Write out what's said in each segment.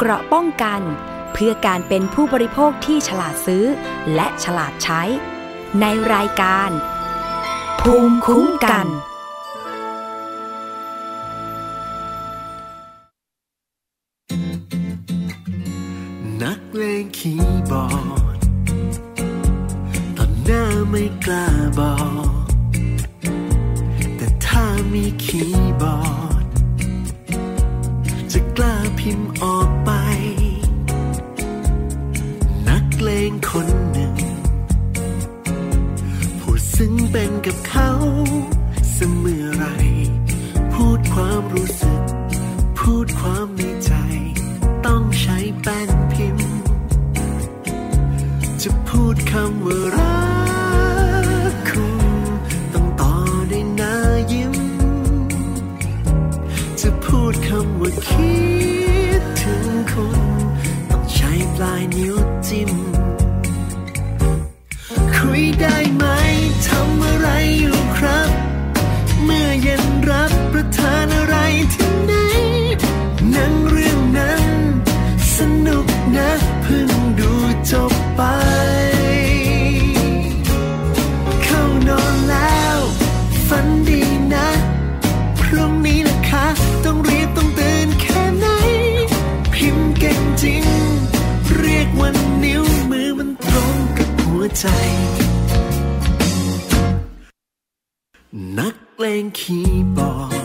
เกราะป้องกัน เพื่อการเป็นผู้บริโภคที่ฉลาดซื้อ และฉลาดใช้ ในรายการ ภูมิคุ้มกัน นักเลงคีย์บอร์ดตอนหน้าไม่กล้าบอก แต่ถ้ามีคีย์บอร์ด กับเขาเสมอไร พูดความรู้สึก พูดความในใจ ต้องใช้แป้นพิมพ์ จะพูดคำว่ารักคุณต้องต่อด้วยหน้ายิ้ม จะพูดคำว่าคิดถึงคุณ ต้องใช้ปลายนิ้วจิ้ม รับประทานอะไรที่ไหนหนังเรื่องนั้น สนุกนะเพิ่งดูจบไป เข้านอนแล้ว ฝันดีนะ พรุ่งนี้ล่ะคะ ต้องรีบต้องตื่นแค่ไหน พิมพ์เก่งจริง เรียกวันนิ้วมือมันตรงกับหัวใจ นัก เล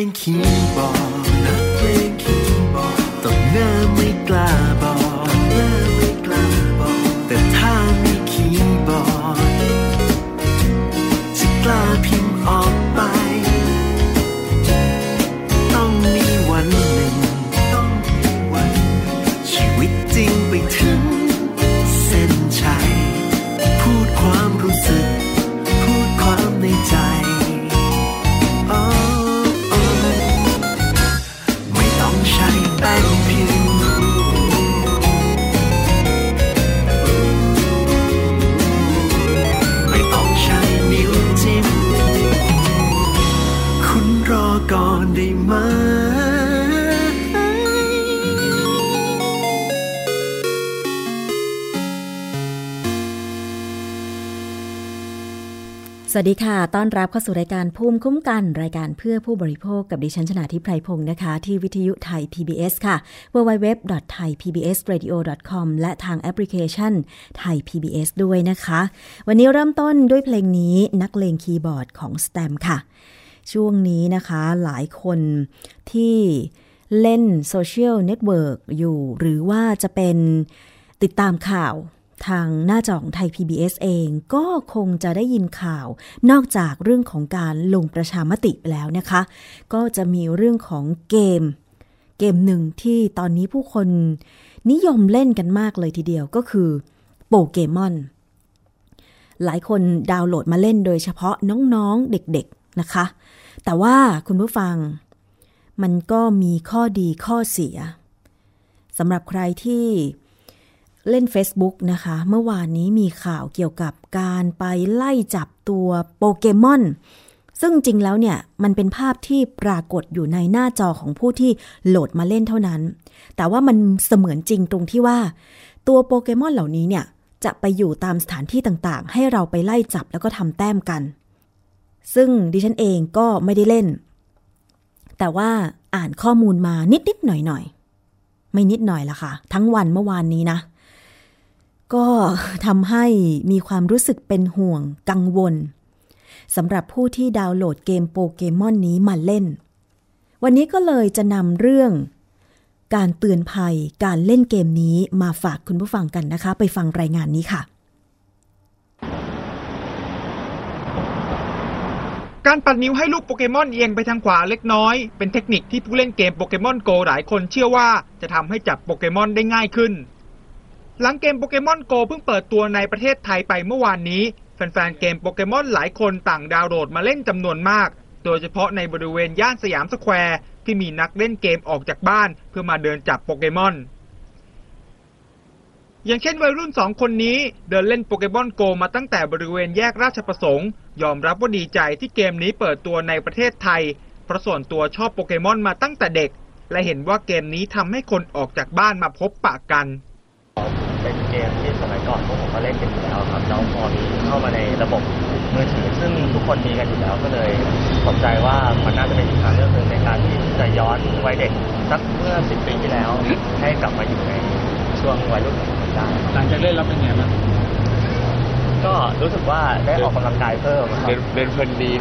นักเสวัสดีค่ะ ต้อนรับเข้าสู่รายการภูมิคุ้มกัน รายการเพื่อผู้บริโภคกับดิฉันชนาทิพไพรพงศ์นะคะ ที่วิทยุไทย PBS ค่ะ www.thaipbsradio.com และทางแอปพลิเคชันไทย PBS ด้วยนะคะ วันนี้เริ่มต้นด้วยเพลงนี้นักเลงคีย์บอร์ดของส t ตมค่ะ ช่วงนี้นะคะหลายคนที่เล่นโซเชียลเน็ตเวิร์กอยู่ หรือว่าจะเป็นติดตามข่าว ทางหน้าจอของไทย PBS เองก็คงจะได้ยินข่าว นอกจากเรื่องของการลงประชามติไปแล้วนะคะ ก็จะมีเรื่องของเกม เกมหนึ่งที่ตอนนี้ผู้คนนิยมเล่นกันมากเลยทีเดียวก็คือโปเกมอน หลายคนดาวน์โหลดมาเล่นโดยเฉพาะน้องๆเด็กๆนะคะ แต่ว่าคุณผู้ฟัง มันก็มีข้อดีข้อเสียสำหรับใครที่ เล่น Facebook นะคะ เมื่อวานนี้มีข่าวเกี่ยวกับการไปไล่จับตัวโปเกมอน ซึ่งจริงแล้วเนี่ย มันเป็นภาพที่ปรากฏอยู่ในหน้าจอของผู้ที่โหลดมาเล่นเท่านั้น แต่ว่ามันเสมือนจริงตรงที่ว่า ตัวโปเกมอนเหล่านี้เนี่ย จะไปอยู่ตามสถานที่ต่างๆ ให้เราไปไล่จับแล้วก็ทำแต้มกัน ซึ่งดิฉันเองก็ไม่ได้เล่น แต่ว่าอ่านข้อมูลมานิดๆหน่อยๆไม่นิดหน่อยละค่ะ ทั้งวันเมื่อวานนี้นะ ก็ทำให้มีความรู้สึกเป็นห่วงกังวลสำหรับผู้ที่ดาวน์โหลดเกมโปเกมอนนี้มาเล่น วันนี้ก็เลยจะนำเรื่อง การเตือนภัยการเล่นเกมนี้มาฝากคุณผู้ฟังกันนะคะ ไปฟังรายงานนี้ค่ะ การปัดนิ้วให้ลูกโปเกมอนเอียงไปทางขวาเล็กน้อย เป็นเทคนิคที่ผู้เล่นเกมโปเกมอนโกหลายคนเชื่อว่าจะทำให้จับโปเกมอนได้ง่ายขึ้น หลังเกมโปเกมอนโกเพิ่งเปิดตัวในประเทศไทยไปเมื่อวานนี้ แฟนๆเกมโปเกมอนหลายคนต่างดาวน์โหลดมาเล่นจำนวนมาก โดยเฉพาะในบริเวณย่านสยามสแควร์ที่มีนักเล่นเกมออกจากบ้านเพื่อมาเดินจับโปเกมอน อย่างเช่นวัยรุ่นสองคนนี้เดินเล่นโปเกมอนโกมาตั้งแต่บริเวณแยกราชประสงค์ ยอมรับว่าดีใจที่เกมนี้เปิดตัวในประเทศไทย เพราะส่วนตัวชอบโปเกมอนมาตั้งแต่เด็ก และเห็นว่าเกมนี้ทำให้คนออกจากบ้านมาพบปะกัน เป็นเกมที่สมัยก่อนพวกผมก็เล่นกันอยู่แล้วครับแล้วพอมีเข้ามาในระบบมือถือซึ่งทุกคนมีกันอยู่แล้วก็เลยสนใจว่ามันน่าจะเป็นทางเลือกหนึ่งในการที่จะย้อนวัยเด็กสักเมื่อสิบปีที่แล้ว ให้กลับมาอยู่ในช่วงวัยรุ่นของผมได้หลังจากเล่นแล้วเป็นไงบ้างก็รู้สึกว่าได้ออกกำลังกายเพิ่มเป็นเป็นเพลินดี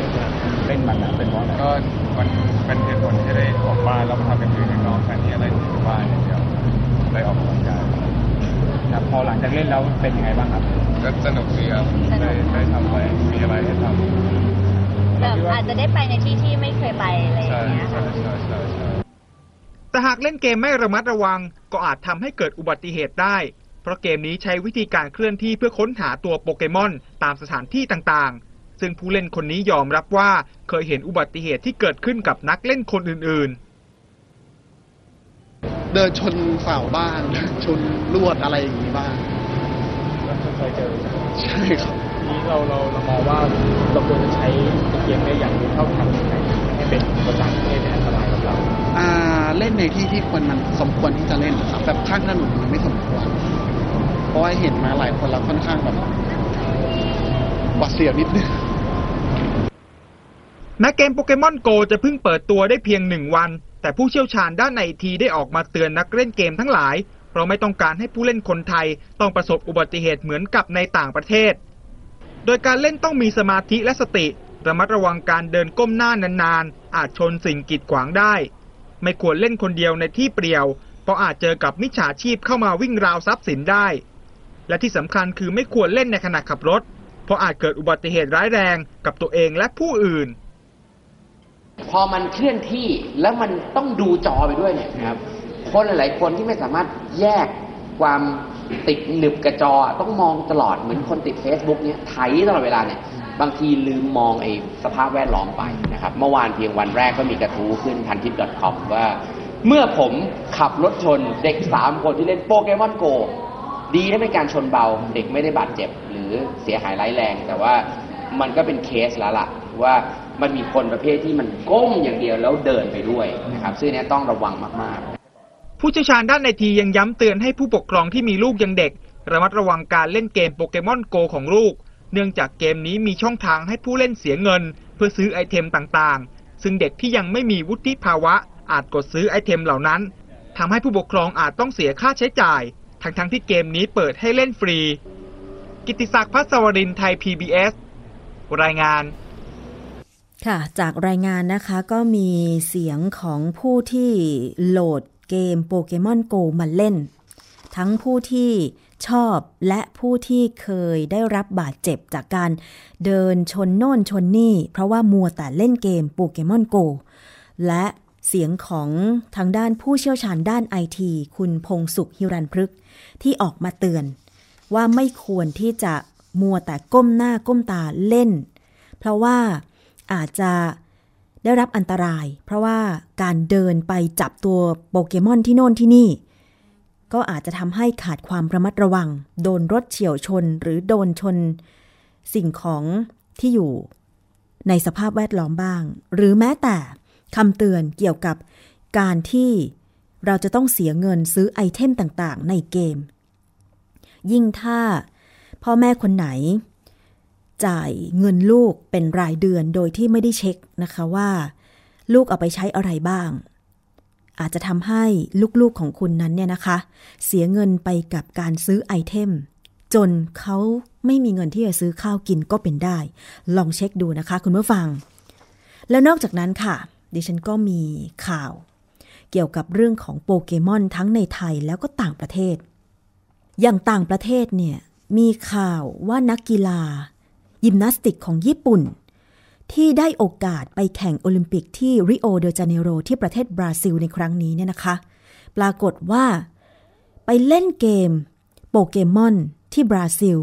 เล่นมันนะเป็นเพราะก็มันเป็นเหตุผลที่ได้ออกบ้านแล้วมาทำเป็นอื่นนอกแทนที่อะไรอยู่บ้านอย่างเดียวได้ออกกำลังกาย ครับพอหลังจากเล่นแล้วเป็นยังไงบ้างครับก็สนุกดีครับได้ได้ทำอะไรมีอะไรให้ทำแบบอาจจะได้ไปในที่ที่ไม่เคยไปอะไรอย่างเงี้ยใช่ใช่ใช่ใช่ แต่หากเล่นเกมไม่ระมัดระวัง ก็อาจทำให้เกิดอุบัติเหตุได้ เพราะเกมนี้ใช้วิธีการเคลื่อนที่เพื่อค้นหาตัวโปเกมอนตามสถานที่ต่างๆ ซึ่งผู้เล่นคนนี้ยอมรับว่าเคยเห็นอุบัติเหตุที่เกิดขึ้นกับนักเล่นคนอื่นๆ เดินชนเสาบ้างชนลวดอะไรอย่างนี้บ้างก็เคยเจอใช่ครับนี้เราเราเรามองว่าเราควรจะใช้เกมได้อย่างเท่าทันยังไงให้เป็นประจักษ์ให้เป็นอันตรายกับเราอ่าเล่นในที่ที่ควรมันสมควรที่จะเล่นครับแบบข้างถนนมันไม่สมควรเพราะว่าเห็นมาหลายคนแล้วค่อนข้างแบบหวาดเสียวนิดนึงแม้เกมโปเกมอนโกจะเพิ่งเปิดตัวได้เพียงหนึ่งวัน แต่ผู้เชี่ยวชาญด้านไอทีได้ออกมาเตือนนักเล่นเกมทั้งหลาย เพราะไม่ต้องการให้ผู้เล่นคนไทยต้องประสบอุบัติเหตุเหมือนกับในต่างประเทศ โดยการเล่นต้องมีสมาธิและสติ ระมัดระวังการเดินก้มหน้านานๆ อาจชนสิ่งกีดขวางได้ ไม่ควรเล่นคนเดียวในที่เปลี่ยว เพราะอาจเจอกับมิจฉาชีพเข้ามาวิ่งราวทรัพย์สินได้ และที่สำคัญคือไม่ควรเล่นในขณะขับรถ เพราะอาจเกิดอุบัติเหตุร้ายแรงกับตัวเองและผู้อื่น พอมันเคลื่อนที่แล้วมันต้องดูจอไปด้วยเนี่ยครับคนหลาย ๆ คนที่ไม่สามารถแยกความติดหนึบกระจอต้องมองตลอดเหมือนคนติด Facebook เนี่ยไถตลอดเวลาเนี่ยบางทีลืมมองไอ้สภาพแวดล้อมไปนะครับ เมื่อวานเพียงวันแรกก็มีกระทู้ขึ้นพันทิป .com ว่า เมื่อผมขับรถชนเด็กสามคนที่เล่นโปเกมอนโกดีนะเป็นการชนเบา เด็กไม่ได้บาดเจ็บ หรือเสียหายร้ายแรง แต่ว่ามันก็เป็นเคสแล้วล่ะ ว่ามันมีคนประเภทที่มันก้มอย่างเดียวแล้วเดินไปด้วยนะครับซึ่งนี้ต้องระวังมากๆ ผู้เชี่ยวชาญด้านไอทียังย้ำเตือนให้ผู้ปกครองที่มีลูกยังเด็ก ระมัดระวังการเล่นเกมโปเกมอนโกของลูก เนื่องจากเกมนี้มีช่องทางให้ผู้เล่นเสียเงิน เพื่อซื้อไอเทมต่างๆ ซึ่งเด็กที่ยังไม่มีวุฒิภาวะ อาจกดซื้อไอเทมเหล่านั้นทำให้ผู้ปกครองอาจต้องเสียค่าใช้จ่าย ทั้งๆที่เกมนี้เปิดให้เล่นฟรี กิติศักดิ์พัศวรินไทย PBS รายงาน ค่ะ จากรายงานนะคะก็มีเสียงของผู้ที่โหลดเกมโปเกมอนโกมาเล่น ทั้งผู้ที่ชอบและผู้ที่เคยได้รับบาดเจ็บจากการเดินชนโน่นชนนี่ เพราะว่ามัวแต่เล่นเกมโปเกมอนโกและเสียงของทางด้านผู้เชี่ยวชาญด้านไอทีคุณพงสุขฮิรันพฤกษ์ที่ออกมาเตือน ว่าไม่ควรที่จะมัวแต่ก้มหน้าก้มตาเล่น เพราะว่า อาจจะได้รับอันตราย เพราะว่าการเดินไปจับตัวโปเกมอนที่โน่นที่นี่ ก็อาจจะทำให้ขาดความระมัดระวัง โดนรถเฉียวชนหรือโดนชน สิ่งของที่อยู่ ในสภาพแวดล้อมบ้าง หรือแม้แต่คำเตือนเกี่ยวกับการที่เราจะต้องเสียเงินซื้อไอเทมต่างๆ ในเกม ยิ่งถ้าพ่อแม่คนไหน จ่ายเงินลูกเป็นรายเดือนโดยที่ไม่ได้เช็คนะคะว่า ลูกเอาไปใช้อะไรบ้าง อาจจะทำให้ลูกๆของคุณนั้นเนี่ยนะคะ เสียเงินไปกับการซื้อไอเทม จนเขาไม่มีเงินที่จะซื้อข้าวกินก็เป็นได้ ลองเช็คดูนะคะ คุณผู้ฟัง แล้วนอกจากนั้นค่ะ ดิฉันก็มีข่าว เกี่ยวกับเรื่องของโปเกมอนทั้งในไทยแล้วก็ต่างประเทศ อย่างต่างประเทศเนี่ยมีข่าวว่านักกีฬา ยิมนาสติกของญี่ปุ่น ที่ได้โอกาสไปแข่งโอลิมปิกที่ริโอเดจาเนโรที่ประเทศบราซิลในครั้งนี้เนี่ยนะคะ ปรากฏว่า ไปเล่นเกมโปเกมอนที่บราซิล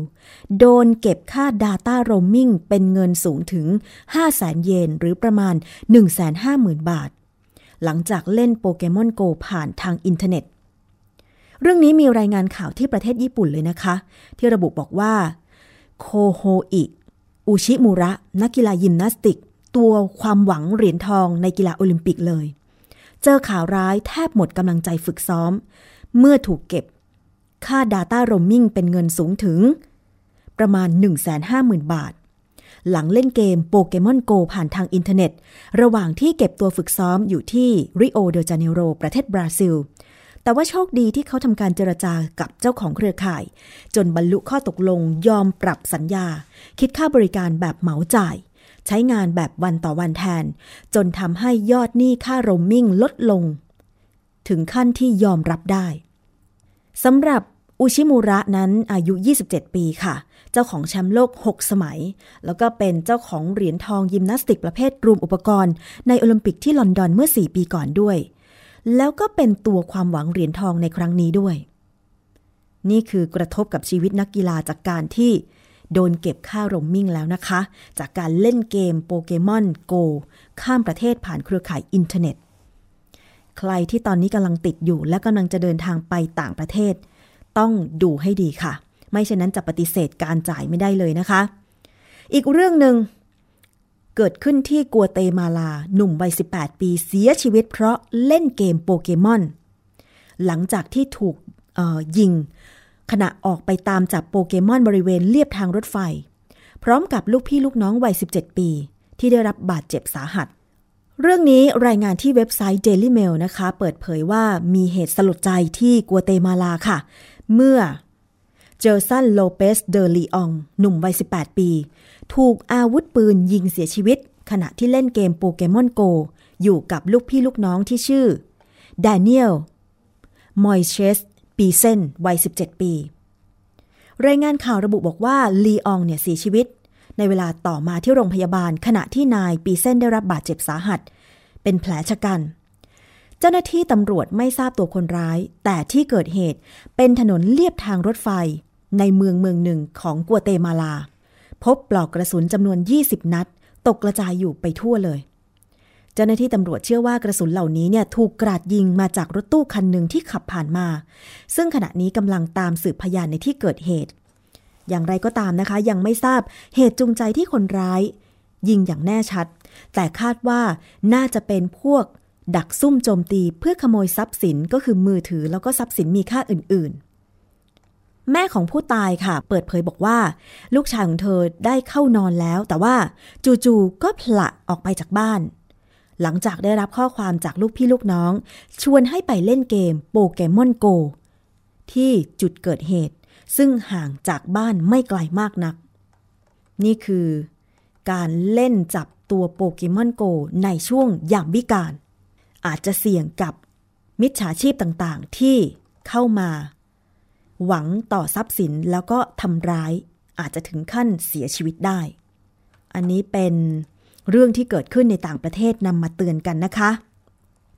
โดนเก็บค่า Data Roaming เป็นเงินสูงถึง 5 0 0 0 0 0 เยน หรือประมาณ 150,000 บาท หลังจากเล่นโปเกมอนโกผ่านทางอินเทอร์เน็ต เรื่องนี้มีรายงานข่าวที่ประเทศญี่ปุ่นเลยนะคะ ที่ระบุบอกว่า โคเฮอิ อุชิมุระ นักกีฬายิมนาสติก ตัวความหวังเหรียญทองในกีฬาโอลิมปิกเลย เจอข่าวร้ายแทบหมดกำลังใจฝึกซ้อม เมื่อถูกเก็บ ค่า Data Roaming เป็นเงินสูงถึง ประมาณ 150,000 บาท หลังเล่นเกมโปเกมอนโกผ่านทางอินเทอร์เน็ต ระหว่างที่เก็บตัวฝึกซ้อมอยู่ที่ริโอเดจาเนโรประเทศบราซิล แต่ว่าโชคดีที่เขาทำการเจรจากับเจ้าของเครือข่าย จนบรรลุข้อตกลงยอมปรับสัญญา คิดค่าบริการแบบเหมาจ่าย ใช้งานแบบวันต่อวันแทน จนทำให้ยอดหนี้ค่าโรมมิ่งลดลง ถึงขั้นที่ยอมรับได้สำหรับอุชิมุระนั้นอายุ 27 ปีค่ะ เจ้าของแชมป์โลก 6 สมัย แล้วก็เป็นเจ้าของเหรียญทองยิมนาสติกประเภทรวมอุปกรณ์ ในโอลิมปิกที่ลอนดอนเมื่อ 4 ปีก่อนด้วย แล้วก็เป็นตัวความหวังเหรียญทองในครั้งนี้ด้วย นี่คือกระทบกับชีวิตนักกีฬาจากการที่โดนเก็บค่าโรมมิ่งแล้วนะคะ จากการเล่นเกมโปเกมอนโกข้ามประเทศผ่านเครือข่ายอินเทอร์เน็ต ใครที่ตอนนี้กำลังติดอยู่และกำลังจะเดินทางไปต่างประเทศ ต้องดูให้ดีค่ะ ไม่เช่นนั้นจะปฏิเสธการจ่ายไม่ได้เลยนะคะ อีกเรื่องหนึ่ง เกิดขึ้นที่กัวเตมาลา หนุ่มวัย 18 ปีเสียชีวิตเพราะเล่นเกมโปเกมอน หลังจากที่ถูกยิง ขณะออกไปตามจับโปเกมอนบริเวณเลียบทางรถไฟ พร้อมกับลูกพี่ลูกน้องวัย 17 ปี ที่ได้รับบาดเจ็บสาหัส เรื่องนี้รายงานที่เว็บไซต์ Daily Mail นะคะ เปิดเผยว่ามีเหตุสลดใจที่กัวเตมาลาค่ะ เมื่อเจอร์สันโลเปสเดอลีอง หนุ่มวัย 18 ปี ถูกอาวุธปืนยิงเสียชีวิต ขณะที่เล่นเกมโปเกมอนโก อยู่กับลูกพี่ลูกน้องที่ชื่อดเนียลมอยเชส ปีเซนวัย 17 ปี รายงานข่าวระบุบอกว่าลีอองเนี่ยเสียชีวิต ในเวลาต่อมาที่โรงพยาบาล ขณะที่นายปีเซนได้รับบาดเจ็บสาหัส เป็นแผลชะกัน เจ้าหน้าที่ตำรวจไม่ทราบตัวคนร้าย แต่ที่เกิดเหตุเป็นถนนเลียบทางรถไฟ ในเมืองเมืองหนึ่งของกัวเตมาลา พบปลอกกระสุนจำนวน 20 นัด ตกกระจายอยู่ไปทั่วเลย เจ้าหน้าที่ตำรวจเชื่อว่ากระสุนเหล่านี้เนี่ยถูกกราดยิงมาจากรถตู้คันหนึ่งที่ขับผ่านมา ซึ่งขณะนี้กำลังตามสืบพยานในที่เกิดเหตุ อย่างไรก็ตามนะคะ ยังไม่ทราบเหตุจูงใจที่คนร้าย ยิงอย่างแน่ชัด แต่คาดว่าน่าจะเป็นพวกดักซุ่มโจมตีเพื่อขโมยทรัพย์สินก็คือมือถือแล้วก็ทรัพย์สินมีค่าอื่นๆ แม่ของผู้ตายค่ะ เปิดเผยบอกว่า ลูกชายของเธอได้เข้านอนแล้ว แต่ว่าจู่ๆก็ผละออกไปจากบ้าน หลังจากได้รับข้อความจากลูกพี่ลูกน้อง ชวนให้ไปเล่นเกมโปเกมอนโก ที่จุดเกิดเหตุ ซึ่งห่างจากบ้านไม่ไกลมากนัก นี่คือ การเล่นจับตัวโปเกมอนโกในช่วงยามวิกาลอาจจะเสี่ยงกับมิจฉาชีพต่างๆ ที่เข้ามา หวังต่อทรัพย์สินแล้วก็ทำร้าย อาจจะถึงขั้นเสียชีวิตได้ อันนี้เป็นเรื่องที่เกิดขึ้นในต่างประเทศนำมาเตือนกันนะคะ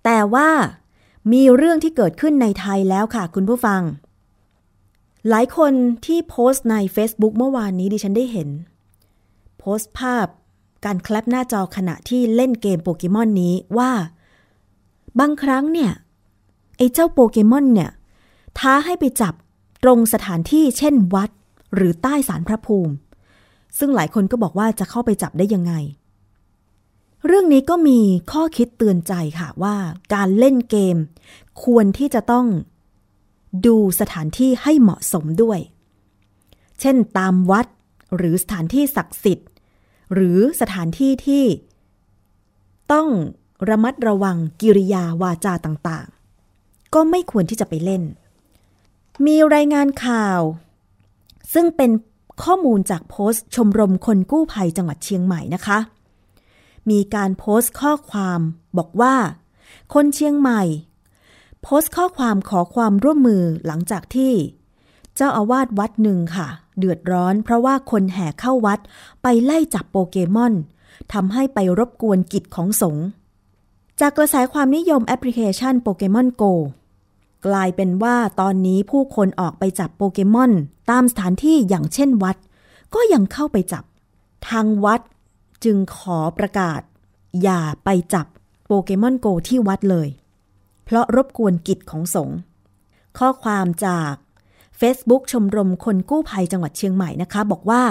แต่ว่ามีเรื่องที่เกิดขึ้นในไทยแล้วค่ะคุณผู้ฟัง หลายคนที่โพสต์ใน Facebook เมื่อวานนี้ดิฉันได้เห็น โพสต์ภาพการแคลปหน้าจอขณะที่เล่นเกมโปเกมอนนี้ว่า บางครั้งเนี่ย ไอ้เจ้าโปเกมอนเนี่ย ท้าให้ไปจับ ตรงสถานที่เช่นวัด หรือใต้สารพระภูมิ ซึ่งหลายคนก็บอกว่าจะเข้าไปจับได้ยังไง เรื่องนี้ก็มีข้อคิดเตือนใจค่ะว่าการเล่นเกม ควรที่จะต้องดูสถานที่ให้เหมาะสมด้วย เช่นตามวัดหรือสถานที่ศักดิ์สิทธิ์ หรือสถานที่ที่ ต้องระมัดระวังกิริยาวาจาต่างๆ ก็ไม่ควรที่จะไปเล่น มีรายงานข่าว ซึ่งเป็นข้อมูลจากโพสต์ ชมรมคนกู้ภัยจังหวัดเชียงใหม่นะคะ มีการโพสต์ข้อความบอกว่า คนเชียงใหม่ โพสต์ข้อความขอความร่วมมือหลังจากที่ เจ้าอาวาสวัดหนึ่งค่ะ เดือดร้อนเพราะว่าคนแห่เข้าวัดไปไล่จับโปเกมอนทำให้ไปรบกวนกิจของสงฆ์จากกระแสความนิยมแอปพลิเคชันโปเกมอนโก กลายเป็นว่าตอนนี้ผู้คนออกไปจับโปเกมอน ตามสถานที่อย่างเช่นวัด ก็ยังเข้าไปจับ ทางวัดจึงขอประกาศ อย่าไปจับโปเกมอนโกที่วัดเลย เพราะรบกวนกิจของสงฆ์ข้อความจาก Facebook ชมรมคนกู้ภัยจังหวัดเชียงใหม่นะคะ บอกว่า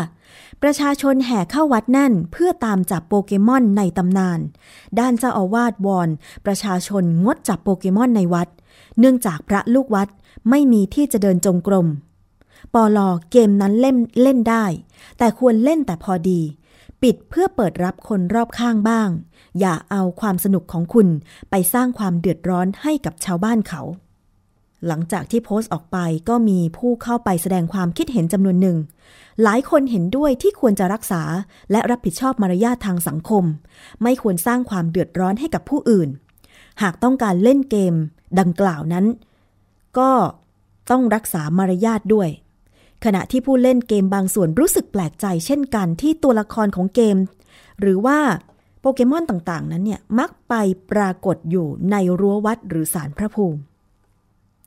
ประชาชนแห่เข้าวัดนั่นเพื่อตามจับโปเกมอนในตำนาน ด้านเจ้าอาวาสวอน ประชาชนงดจับโปเกมอนในวัด เนื่องจากพระลูกวัดไม่มีที่จะเดินจงกรมปอลอเกมนั้นเล่นเล่นได้ แต่ควรเล่นแต่พอดี ปิดเพื่อเปิดรับคนรอบข้างบ้าง อย่าเอาความสนุกของคุณไปสร้างความเดือดร้อนให้กับชาวบ้านเขา หลังจากที่โพสต์ออกไปก็มีผู้เข้าไปแสดงความคิดเห็นจำนวนหนึ่ง หลายคนเห็นด้วยที่ควรจะรักษาและรับผิดชอบมารยาททางสังคม ไม่ควรสร้างความเดือดร้อนให้กับผู้อื่น หากต้องการเล่นเกม ดังกล่าวนั้น ก็ต้องรักษามารยาทด้วย ขณะที่ผู้เล่นเกมบางส่วนรู้สึกแปลกใจ เช่นกันที่ตัวละครของเกม หรือว่าโปเกมอนต่างๆ นั้นเนี่ยมักไปปรากฏอยู่ในรั้ววัดหรือศาลพระภูมิ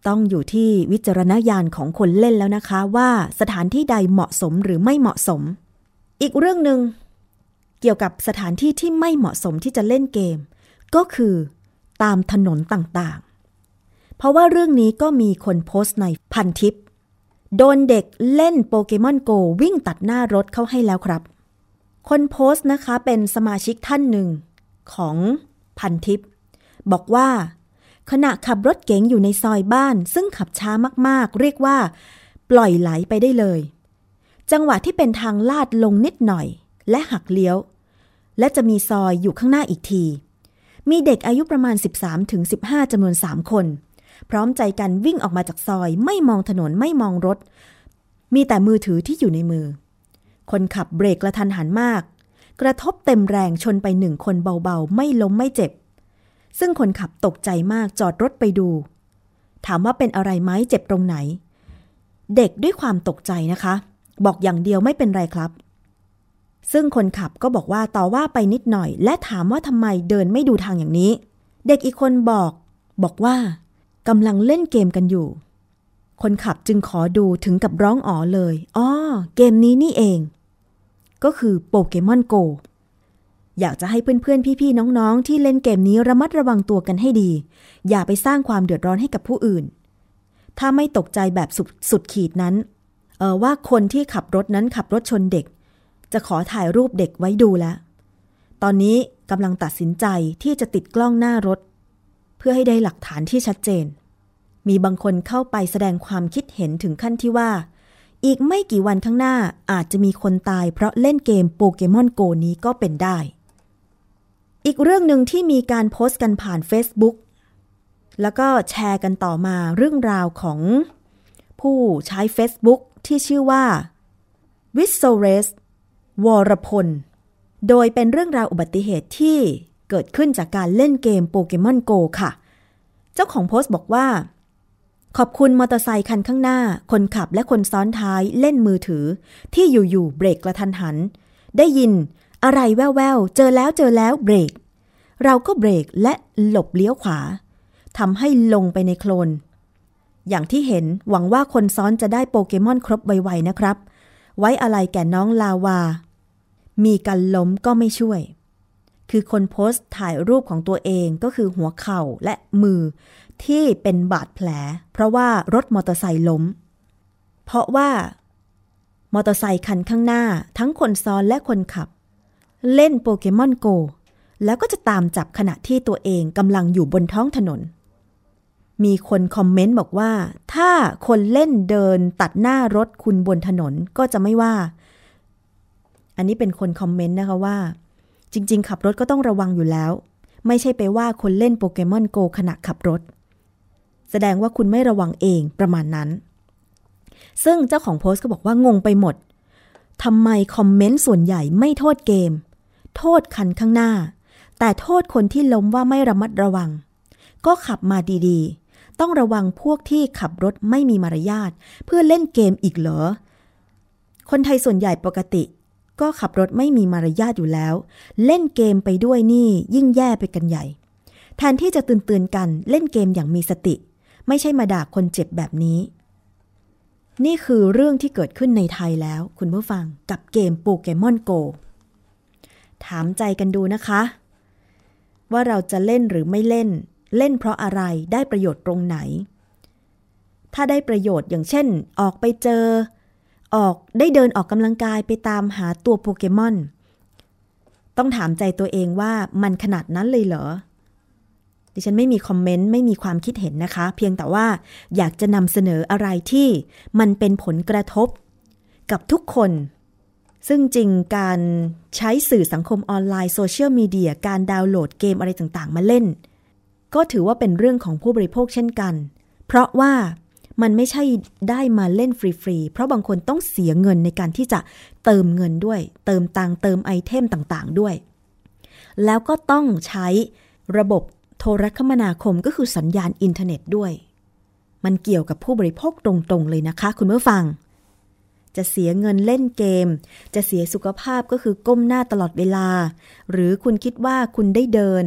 ต้องอยู่ที่วิจารณญาณของคนเล่นแล้วนะคะว่าสถานที่ใดเหมาะสมหรือไม่เหมาะสม อีกเรื่องหนึ่งเกี่ยวกับสถานที่ที่ไม่เหมาะสมที่จะเล่นเกม ก็คือตามถนนต่างๆ เพราะว่าเรื่องนี้ก็มีคนโพสต์ในพันทิปโดนเด็กเล่นโปเกมอนโกวิ่งตัดหน้ารถเข้าให้แล้วครับ คนโพสต์นะคะเป็นสมาชิกท่านหนึ่งของพันทิปบอกว่า ขณะขับรถเก๋งอยู่ในซอยบ้าน ซึ่งขับช้ามากๆ เรียกว่า ปล่อยไหลไปได้เลย จังหวะที่เป็นทางลาดลงนิดหน่อย และหักเลี้ยว และจะมีซอยอยู่ข้างหน้าอีกที มีเด็กอายุประมาณ 13-15จำนวน 3 คน พร้อมใจกันวิ่งออกมาจากซอย ไม่มองถนนไม่มองรถ มีแต่มือถือที่อยู่ในมือ คนขับเบรกกระทันหันมาก กระทบเต็มแรงชนไปหนึ่งคนเบาๆ ไม่ล้มไม่เจ็บ ซึ่งคนขับตกใจมากจอดรถไปดู ถามว่าเป็นอะไรไหมเจ็บตรงไหน เด็กด้วยความตกใจนะคะ บอกอย่างเดียวไม่เป็นไรครับ ซึ่งคนขับก็บอกว่าต่อว่าไปนิดหน่อย และถามว่าทำไมเดินไม่ดูทางอย่างนี้ เด็กอีกคนบอก บอกว่ากำลังเล่นเกมกันอยู่ คนขับจึงขอดูถึงกับร้องอ๋อเลยอ๋อเกมนี้นี่เอง ก็คือโปเกมอนโก อยากจะให้เพื่อนๆ พี่ๆ น้องๆ ที่เล่นเกมนี้ระมัดระวังตัวกันให้ดี อย่าไปสร้างความเดือดร้อนให้กับผู้อื่น ถ้าไม่ตกใจแบบสุดสดขีดนั้น เออว่าคนที่ขับรถนั้นขับรถชนเด็ก จะขอถ่ายรูปเด็กไว้ดูแล้ว ตอนนี้กำลังตัดสินใจที่จะติดกล้องหน้ารถ เพื่อให้ได้หลักฐานที่ชัดเจน มีบางคนเข้าไปแสดงความคิดเห็นถึงขั้นที่ว่า อีกไม่กี่วันข้างหน้าอาจจะมีคนตายเพราะเล่นเกมโปเกมอนโกนี้ก็เป็นได้ อีกเรื่องหนึ่งที่มีการโพสต์กันผ่าน Facebook แล้วก็แชร์กันต่อมาเรื่องราวของผู้ใช้ Facebook ที่ชื่อว่าวิสโซเรสวรพล โดยเป็นเรื่องราวอุบัติเหตุที่เกิดขึ้นจากการเล่นเกมโปเกมอนโกค่ะ เจ้าของโพสต์บอกว่า ขอบคุณมอเตอร์ไซคันข้างหน้า คนขับและคนซ้อนท้ายเล่นมือถือ ที่อยู่ๆเบรกกระทันหัน ได้ยิน อะไรแว่วๆ เจอแล้วเจอแล้วเบรก เราก็เบรกและหลบเลี้ยวขวาทำให้ลงไปในโคลน อย่างที่เห็นหวังว่าคนซ้อนจะได้โปเกมอนครบไวๆนะครับ ไว้อะไรแก่น้องลาวา มีกันล้มก็ไม่ช่วย คือคนโพสต์ถ่ายรูปของตัวเองก็คือหัวเข่าและมือ ที่เป็นบาดแผล เพราะว่ารถมอเตอร์ไซค์ล้ม เพราะว่ามอเตอร์ไซค์คันข้างหน้าทั้งคนซ้อนและคนขับ เล่นโปเกมอนโก แล้วก็จะตามจับขณะที่ตัวเองกำลังอยู่บนท้องถนน มีคนคอมเมนต์บอกว่า ถ้าคนเล่นเดินตัดหน้ารถคุณบนถนนก็จะไม่ว่า อันนี้เป็นคนคอมเมนต์นะคะว่า จริง ๆ ขับรถก็ต้องระวังอยู่แล้ว ไม่ใช่ไปว่าคนเล่นโปเกมอนโกขณะขับรถ แสดงว่าคุณไม่ระวังเองประมาณนั้น ซึ่งเจ้าของโพสต์ก็บอกว่างงไปหมดทำไมคอมเมนต์ส่วนใหญ่ไม่โทษเกม โทษคันข้างหน้า แต่โทษคนที่ล้มว่าไม่ระมัดระวัง ก็ขับมาดีๆ ต้องระวังพวกที่ขับรถไม่มีมารยาทเพื่อเล่นเกมอีกเหรอ คนไทยส่วนใหญ่ปกติ ก็ขับรถไม่มีมารยาทอยู่แล้ว เล่นเกมไปด้วยนี่ยิ่งแย่ไปกันใหญ่ แทนที่จะตื่นตื่นกันเล่นเกมอย่างมีสติ ไม่ใช่มาด่าคนเจ็บแบบนี้นี่คือเรื่องที่เกิดขึ้นในไทยแล้ว คุณผู้ฟังกับเกมโปเกมอนโก ถามใจกันดูนะคะ ว่าเราจะเล่นหรือไม่เล่น เล่นเพราะอะไรได้ประโยชน์ตรงไหน ถ้าได้ประโยชน์อย่างเช่น ออกไปเจอ ออกได้เดินออกกำลังกายไปตามหาตัวโปเกมอน ต้องถามใจตัวเองว่ามันขนาดนั้นเลยเหรอดิฉันไม่มีคอมเมนต์ไม่มีความคิดเห็นนะคะ เพียงแต่ว่าอยากจะนำเสนออะไรที่มันเป็นผลกระทบ กับทุกคน ซึ่งจริงการใช้สื่อสังคมออนไลน์โซเชียลมีเดียการดาวน์โหลดเกมอะไรต่างๆ มาเล่น ก็ถือว่าเป็นเรื่องของผู้บริโภคเช่นกัน เพราะว่ามันไม่ใช่ได้มาเล่นฟรีๆ เพราะบางคนต้องเสียเงินในการที่จะเติมเงินด้วย เติมตังเติมไอเทมต่างๆด้วย แล้วก็ต้องใช้ระบบโทรคมนาคมก็คือสัญญาณอินเทอร์เน็ตด้วย มันเกี่ยวกับผู้บริโภคตรงๆเลยนะคะ คุณผู้ฟัง จะเสียเงินเล่นเกม จะเสียสุขภาพก็คือก้มหน้าตลอดเวลา หรือคุณคิดว่าคุณได้เดิน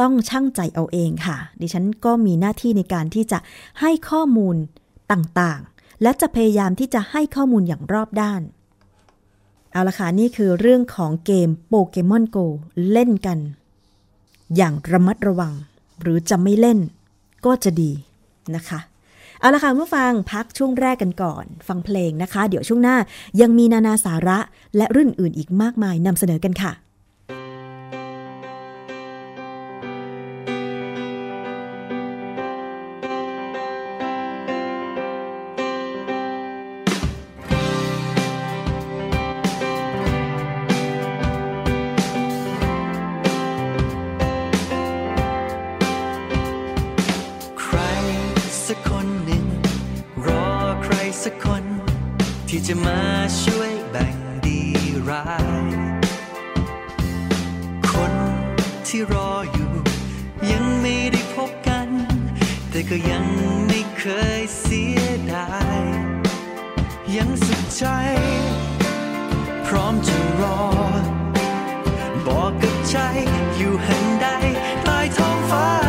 ต้องช่างใจเอาเองค่ะ ดิฉันก็มีหน้าที่ในการที่จะให้ข้อมูลต่างๆ และจะพยายามที่จะให้ข้อมูลอย่างรอบด้าน เอาละค่ะนี่คือเรื่องของเกมโปเกมอนโกเล่นกัน อย่างระมัดระวัง หรือจะไม่เล่น ก็จะดีนะคะ เอาละค่ะเมื่อฟังพักช่วงแรกกันก่อน ฟังเพลงนะคะ เดี๋ยวช่วงหน้ายังมีนานาสาระและรุ่นอื่นอีกมากมายนำเสนอกันค่ะ ก็ยังไม่เคยเสียดาย ยังสุขใจ พร้อมจะรอ บอกกับใจอยู่หันใดใต้ท้องฟ้า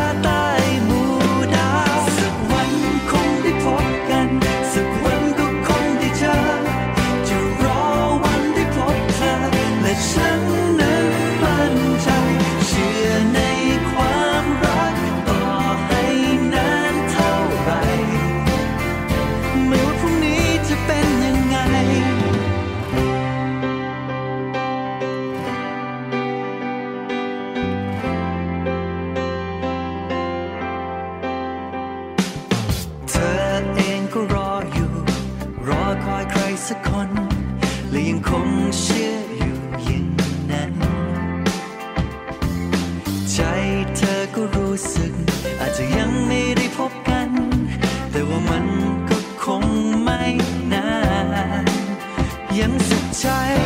สุ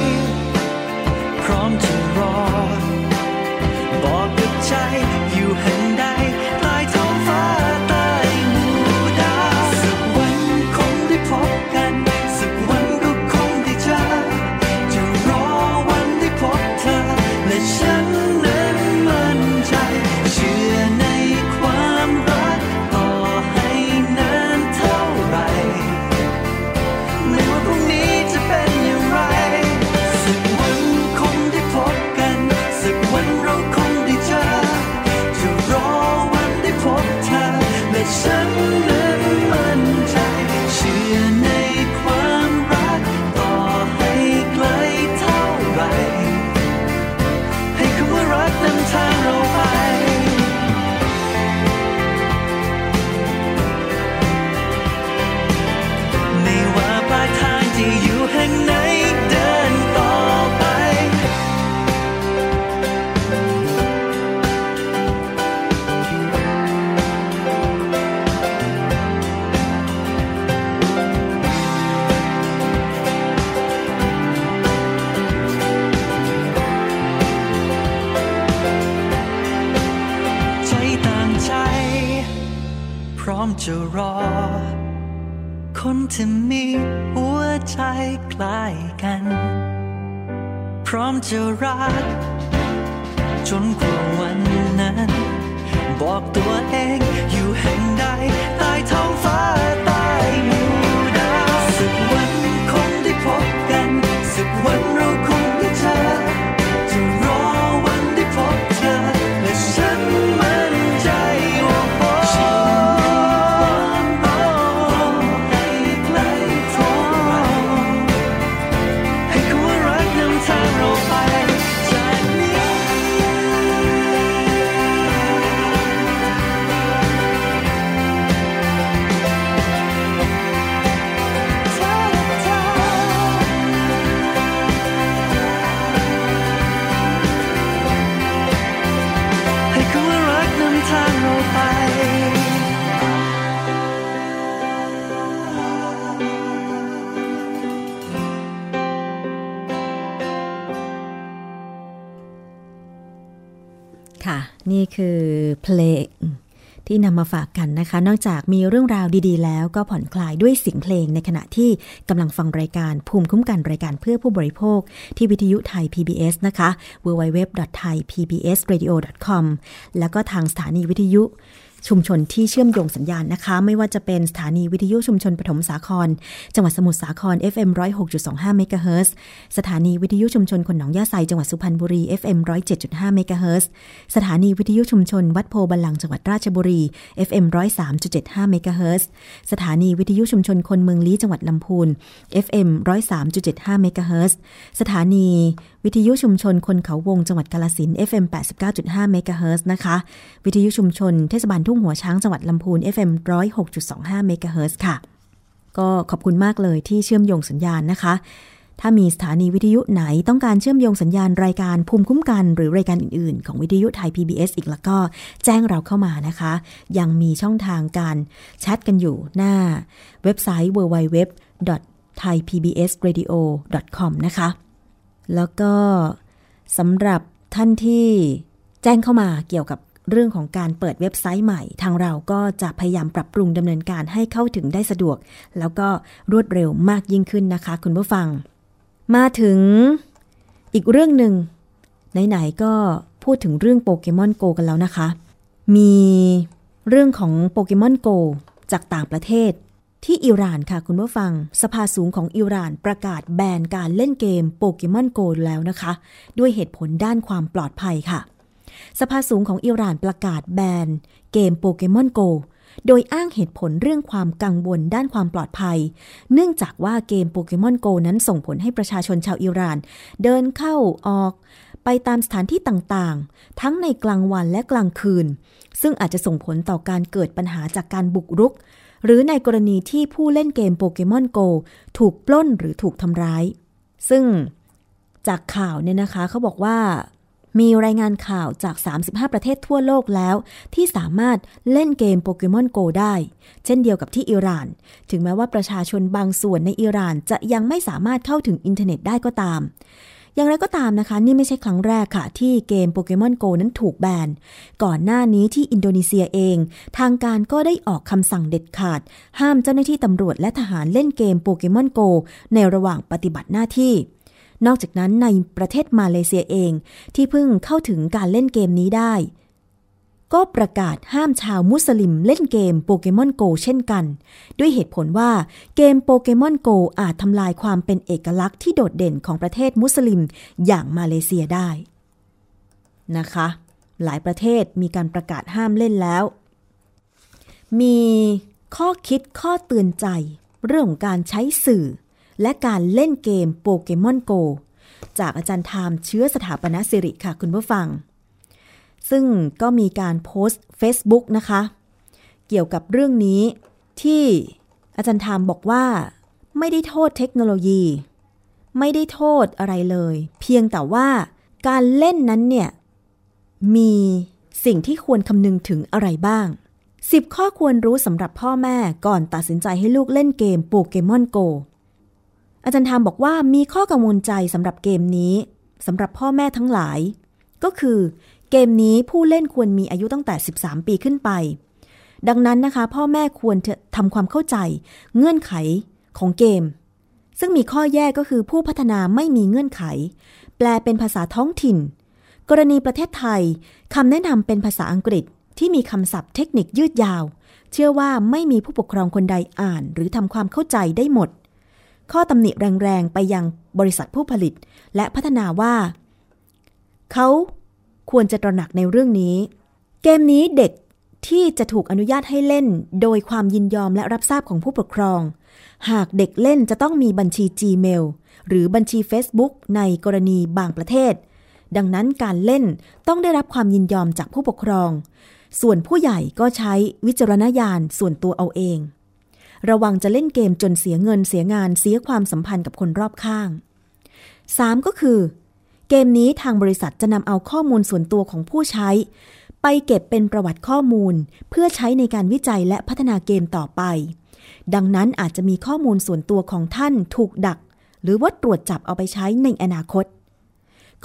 นี่คือเพลงที่นำมาฝากกันนะคะ นอกจากมีเรื่องราวดีๆ แล้วก็ผ่อนคลายด้วยเสียงเพลงในขณะที่กำลังฟังรายการภูมิคุ้มกันรายการเพื่อผู้บริโภค ที่วิทยุไทย PBS นะคะ www.thaipbsradio.com แล้วก็ทางสถานีวิทยุ ชุมชนที่เชื่อมโยงสัญญาณนะคะ ไม่ว่าจะเป็นสถานีวิทยุชุมชนปฐมสาคร จังหวัดสมุทรสาคร FM 106.25เมกะเฮิรตซ์สถานีวิทยุชุมชนคนหนองยาไซจังหวัดสุพรรณบุรี FM 107.5เมกะเฮิรตซ์สถานีวิทยุชุมชน วัดโพธิ์บัลลังก์จังหวัดราชบุรี FM 103.75เมกะเฮิรตซ์สถานีวิทยุชุมชนคนเมืองลี้จังหวัดลำพูน FM 103.75เมกะเฮิรตซ์สถานีวิทยุชุมชนคนเขาวงจังหวัดกาฬสินธุ์ FM 89.5เมกะเฮิรตซ์นะคะ วิทยุชุมชนเทศบาลทุ่งหัวช้างจังหวัดลำพูน FM 106.25เมกะเฮิรตซ์ค่ะ ก็ขอบคุณมากเลยที่เชื่อมโยงสัญญาณนะคะ ถ้ามีสถานีวิทยุไหนต้องการเชื่อมโยงสัญญาณรายการภูมิคุ้มกัน หรือรายการอื่นๆ ของวิทยุไทย PBS อีกแล้วก็แจ้งเราเข้ามานะคะ ยังมีช่องทางการแชทกันอยู่หน้าเว็บไซต์ www.thaipbsradio.com นะคะ แล้วก็สำหรับท่านที่แจ้งเข้ามาเกี่ยวกับเรื่องของการเปิดเว็บไซต์ใหม่ ทางเราก็จะพยายามปรับปรุงดำเนินการให้เข้าถึงได้สะดวก แล้วก็รวดเร็วมากยิ่งขึ้นนะคะ คุณผู้ฟัง มาถึงอีกเรื่องหนึ่งไหนๆก็พูดถึงเรื่องโปเกมอนโกกันแล้วนะคะ มีเรื่องของโปเกมอนโกจากต่างประเทศ ที่อิหร่านค่ะคุณผู้ฟัง สภาสูงของอิหร่านประกาศแบนการเล่นเกมโปเกมอนโกแล้วนะคะ ด้วยเหตุผลด้านความปลอดภัยค่ะ สภาสูงของอิหร่านประกาศแบนเกมโปเกมอนโกโดยอ้างเหตุผลเรื่องความกังวลด้านความปลอดภัย เนื่องจากว่าเกมโปเกมอนโกนั้นส่งผลให้ประชาชนชาวอิหร่าน เดินเข้าออก ไปตามสถานที่ต่างๆ ทั้งในกลางวันและกลางคืน ซึ่งอาจจะส่งผลต่อการเกิดปัญหาจากการบุกรุก หรือในกรณีที่ผู้เล่นเกมโปเกมอนโกถูกปล้นหรือถูกทำร้าย ซึ่งจากข่าวเนี่ยนะคะเขาบอกว่ามีรายงานข่าวจาก 35 ประเทศทั่วโลกแล้ว ที่สามารถเล่นเกมโปเกมอนโกได้ เช่นเดียวกับที่อิหร่าน ถึงแม้ว่าประชาชนบางส่วนในอิหร่านจะยังไม่สามารถเข้าถึงอินเทอร์เน็ตได้ก็ตาม อย่างไรก็ตามนะคะ นี่ไม่ใช่ครั้งแรกค่ะ ที่เกมโปเกมอนโกนั้นถูกแบน ก่อนหน้านี้ที่อินโดนีเซียเอง ทางการก็ได้ออกคำสั่งเด็ดขาด ห้ามเจ้าหน้าที่ตำรวจและทหารเล่นเกมโปเกมอนโกในระหว่างปฏิบัติหน้าที่ นอกจากนั้นในประเทศมาเลเซียเอง ที่เพิ่งเข้าถึงการเล่นเกมนี้ได้ ก็ประกาศห้ามชาวมุสลิมเล่นเกมโปเกมอนโกเช่นกัน ด้วยเหตุผลว่าเกมโปเกมอนโกอาจทำลายความเป็นเอกลักษณ์ที่โดดเด่นของประเทศมุสลิมอย่างมาเลเซียได้นะคะ หลายประเทศมีการประกาศห้ามเล่นแล้ว มีข้อคิดข้อเตือนใจ เรื่องของการใช้สื่อ และการเล่นเกมโปเกมอนโกจากอาจารย์ธามเชื้อสถาปนศิริค่ะคุณผู้ฟัง ซึ่งก็มีการโพสต์ Facebook นะคะ เกี่ยวกับเรื่องนี้ที่อาจารย์ธามบอกว่า ไม่ได้โทษเทคโนโลยี ไม่ได้โทษอะไรเลย เพียงแต่ว่าการเล่นนั้นเนี่ย มีสิ่งที่ควรคำนึงถึงอะไรบ้าง 10 ข้อควรรู้สำหรับพ่อแม่ก่อนตัดสินใจให้ลูกเล่นเกมโปเกมอนโกอาจารย์ทามบอกว่ามีข้อกังวลใจสำหรับเกมนี้สำหรับพ่อแม่ทั้งหลาย ก็คือ เกมนี้ผู้เล่นควรมีอายุตั้งแต่ 13 ปีขึ้นไป ดังนั้นนะคะ พ่อแม่ควรจะทำความเข้าใจเงื่อนไขของเกม ซึ่งมีข้อแยกก็คือผู้พัฒนาไม่มีเงื่อนไข แปลเป็นภาษาท้องถิ่น กรณีประเทศไทยคำแนะนำเป็นภาษาอังกฤษที่มีคำศัพท์เทคนิคยืดยาว เชื่อว่าไม่มีผู้ปกครองคนใดอ่าน หรือทำความเข้าใจได้หมด ข้อตำหนิแรงๆ ไปยังบริษัทผู้ผลิต และพัฒนาว่า เขา ควรจะตระหนักในเรื่องนี้ เกมนี้เด็กที่จะถูกอนุญาตให้เล่น โดยความยินยอมและรับทราบของผู้ปกครอง หากเด็กเล่นจะต้องมีบัญชี Gmail หรือบัญชี Facebook ในกรณีบางประเทศ ดังนั้นการเล่นต้องได้รับความยินยอมจากผู้ปกครอง ส่วนผู้ใหญ่ก็ใช้วิจารณญาณส่วนตัวเอาเอง ระวังจะเล่นเกมจนเสียเงินเสียงานเสียความสัมพันธ์กับคนรอบข้าง 3. ก็คือ เกมนี้ทางบริษัทจะนำเอาข้อมูลส่วนตัวของผู้ใช้ ไปเก็บเป็นประวัติข้อมูล เพื่อใช้ในการวิจัยและพัฒนาเกมต่อไป ดังนั้นอาจจะมีข้อมูลส่วนตัวของท่านถูกดัก หรือว่าตรวจจับเอาไปใช้ในอนาคต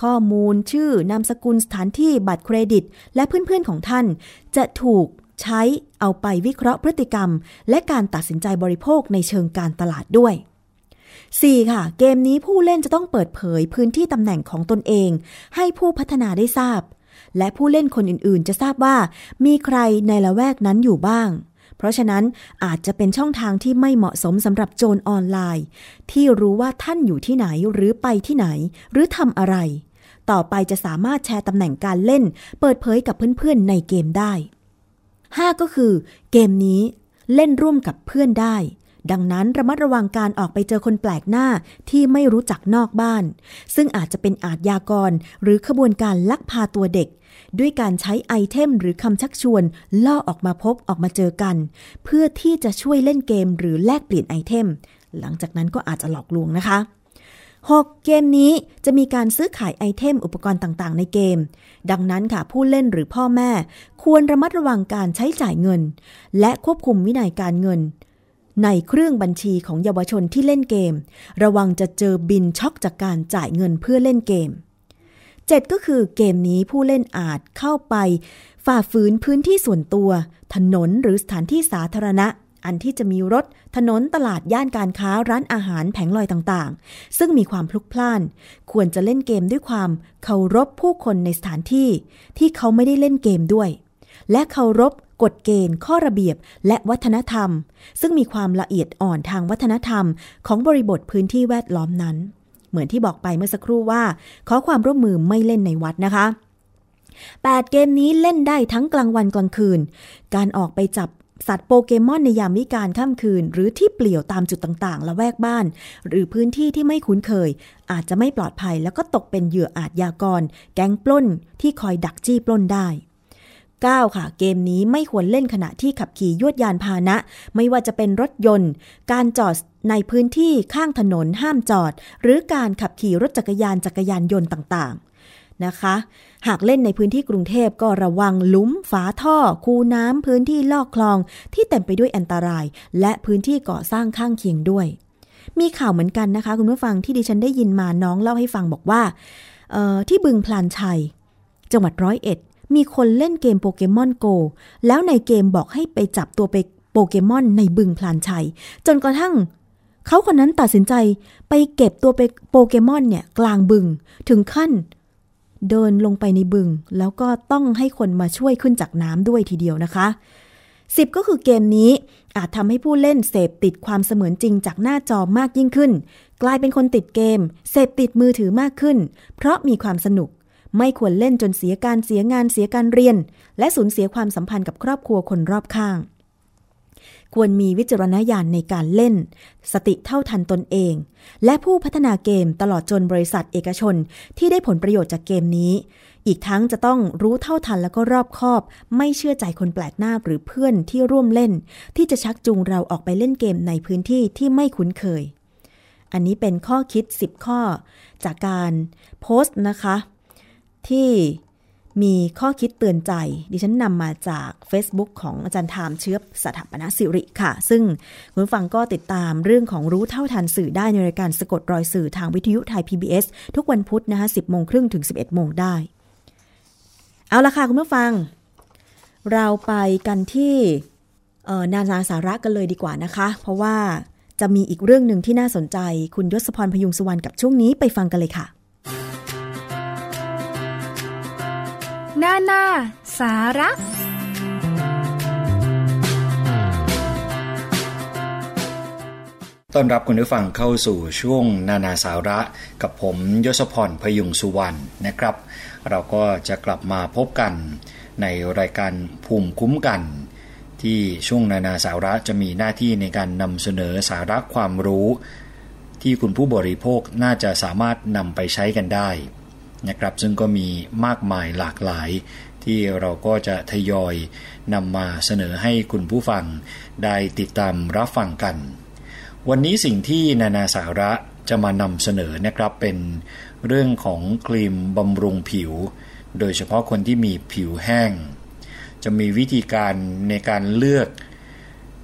ข้อมูลชื่อนามสกุลสถานที่บัตรเครดิต และเพื่อนๆของท่าน จะถูกใช้เอาไปวิเคราะห์พฤติกรรม และการตัดสินใจบริโภคในเชิงการตลาดด้วย 4. ค่ะ เกมนี้ผู้เล่นจะต้องเปิดเผยพื้นที่ตำแหน่งของตนเอง ให้ผู้พัฒนาได้ทราบ และผู้เล่นคนอื่นๆ จะทราบว่า มีใครในละแวกนั้นอยู่บ้าง เพราะฉะนั้นอาจจะเป็นช่องทางที่ไม่เหมาะสมสำหรับโจรออนไลน์ ที่รู้ว่าท่านอยู่ที่ไหนหรือไปที่ไหน หรือทำอะไร ต่อไปจะสามารถแชร์ตำแหน่งการเล่น เปิดเผยกับเพื่อนๆในเกมได้ 5 ก็คือ เกมนี้เล่นร่วมกับเพื่อนได้ ดังนั้นระมัดระวังการออกไปเจอคนแปลกหน้าที่ไม่รู้จักนอกบ้าน ซึ่งอาจจะเป็นอาทยากร หรือขบวนการลักพาตัวเด็ก ด้วยการใช้ไอเทมหรือคำชักชวน ล่อออกมาพบออกมาเจอกัน เพื่อที่จะช่วยเล่นเกมหรือแลกเปลี่ยนไอเทม หลังจากนั้นก็อาจจะหลอกลวงนะคะ 6. เกมนี้จะมีการซื้อขายไอเทมอุปกรณ์ต่างๆ ในเกม ดังนั้นค่ะผู้เล่นหรือพ่อแม่ ควรระมัดระวังการใช้จ่ายเงิน และควบคุมวินัยการเงิน ในเรื่องบัญชีของเยาวชนที่เล่นเกม ระวังจะเจอบินช็อกจากการจ่ายเงินเพื่อเล่นเกม 7. ก็คือเกมนี้ผู้เล่นอาจเข้าไป ฝ่าฝืนพื้นที่ส่วนตัว ถนนหรือสถานที่สาธารณะ อันที่จะมีรถ ถนนตลาดย่านการค้าร้านอาหารแผงลอยต่างๆ ซึ่งมีความพลุกพล่าน ควรจะเล่นเกมด้วยความเคารพผู้คนในสถานที่ ที่เขาไม่ได้เล่นเกมด้วย และเคารพกฎเกณฑ์ ข้อระเบียบและวัฒนธรรม ซึ่งมีความละเอียดอ่อนทางวัฒนธรรม ของบริบทพื้นที่แวดล้อมนั้น เหมือนที่บอกไปเมื่อสักครู่ว่า ขอความร่วมมือไม่เล่นในวัดนะคะ 8 เกมนี้เล่นได้ทั้งกลางวันกลางคืน การออกไปจับสัตว์โปเกมอนในยามวิกาลค่ำคืน หรือที่เปลี่ยวตามจุดต่างๆ ละแวกบ้าน หรือพื้นที่ที่ไม่คุ้นเคย อาจจะไม่ปลอดภัยแล้วก็ตกเป็นเหยื่ออาชญากร แก๊งปล้นที่คอยดักจี้ปล้นได้ 9. ค่ะ เกมนี้ไม่ควรเล่นขณะที่ขับขี่ยวดยานพาหนะ ไม่ว่าจะเป็นรถยนต์ การจอดในพื้นที่ข้างถนนห้ามจอด หรือการขับขี่รถจักรยานจักรยานยนต์ต่างๆนะคะ หากเล่นในพื้นที่กรุงเทพก็ระวังลุมฝาท่อ คูน้ำพื้นที่ลอกคลองที่เต็มไปด้วยอันตราย และพื้นที่ก่อสร้างข้างเคียงด้วย มีข่าวเหมือนกันนะคะ คุณผู้ฟังที่ดิฉันได้ยินมาน้องเล่าให้ฟังบอกว่าที่บึงพลานชัย จังหวัดร้อยเอ็ด มีคนเล่นเกมโปเกมอนโก แล้วในเกมบอกให้ไปจับตัวไปโปเกมอนในบึงพลานชัย จนกระทั่ง เขาคนนั้นตัดสินใจไปเก็บตัวไปโปเกมอนเนี่ยกลางบึง ถึงขั้น เดินลงไปในบึง แล้วก็ต้องให้คนมาช่วยขึ้นจากน้ำด้วยทีเดียวนะคะ 10 ก็คือเกมนี้อาจทำให้ผู้เล่นเสพติดความเสมือนจริงจากหน้าจอมากยิ่งขึ้น กลายเป็นคนติดเกม เสพติดมือถือมากขึ้น เพราะมีความสนุก ไม่ควรเล่นจนเสียการเสียงานเสียการเรียน และสูญเสียความสัมพันธ์กับครอบครัวคนรอบข้าง ควรมีวิจารณญาณในการเล่น สติเท่าทันตนเอง และผู้พัฒนาเกมตลอดจนบริษัทเอกชนที่ได้ผลประโยชน์จากเกมนี้ อีกทั้งจะต้องรู้เท่าทันแล้วก็รอบคอบ ไม่เชื่อใจคนแปลกหน้าหรือเพื่อนที่ร่วมเล่น ที่จะชักจูงเราออกไปเล่นเกมในพื้นที่ที่ไม่คุ้นเคยอันนี้เป็นข้อคิด 10 ข้อ จากการโพสต์นะคะ ที่มีข้อคิดเตือนใจ ดิฉันนำมาจาก Facebook ของอาจารย์ถามเชื้อสถาปนสิริค่ะ ซึ่งคุณฟังก็ติดตามเรื่องของรู้เท่าทันสื่อได้ในรายการสะกดรอยสื่อทางวิทยุไทย PBS ทุกวันพุธนะคะ10โมงครึ่งถึง 11โมงได้ เอาละค่ะคุณผู้ฟัง เราไปกันที่นานาสาระกันเลยดีกว่านะคะ เพราะว่าจะมีอีกเรื่องหนึ่งที่น่าสนใจ คุณยศพรพยุงสุวรรณกับช่วงนี้ไปฟังกันเลยค่ะ นานา สาระต้อนรับคุณผู้ฟังเข้าสู่ช่วงนานาสาระ กับผมยศพรพยุงสุวรรณนะครับ เราก็จะกลับมาพบกันในรายการภูมิคุ้มกัน ที่ช่วงนานาสาระจะมีหน้าที่ในการนำเสนอสาระความรู้ ที่คุณผู้บริโภคน่าจะสามารถนำไปใช้กันได้ นะครับ ซึ่งก็มีมากมายหลากหลาย ที่เราก็จะทยอยนำมาเสนอให้คุณผู้ฟัง ได้ติดตามรับฟังกัน วันนี้สิ่งที่นานาสาระจะมานำเสนอนะครับเป็นเรื่องของครีมบำรุงผิว โดยเฉพาะคนที่มีผิวแห้ง จะมีวิธีการในการเลือก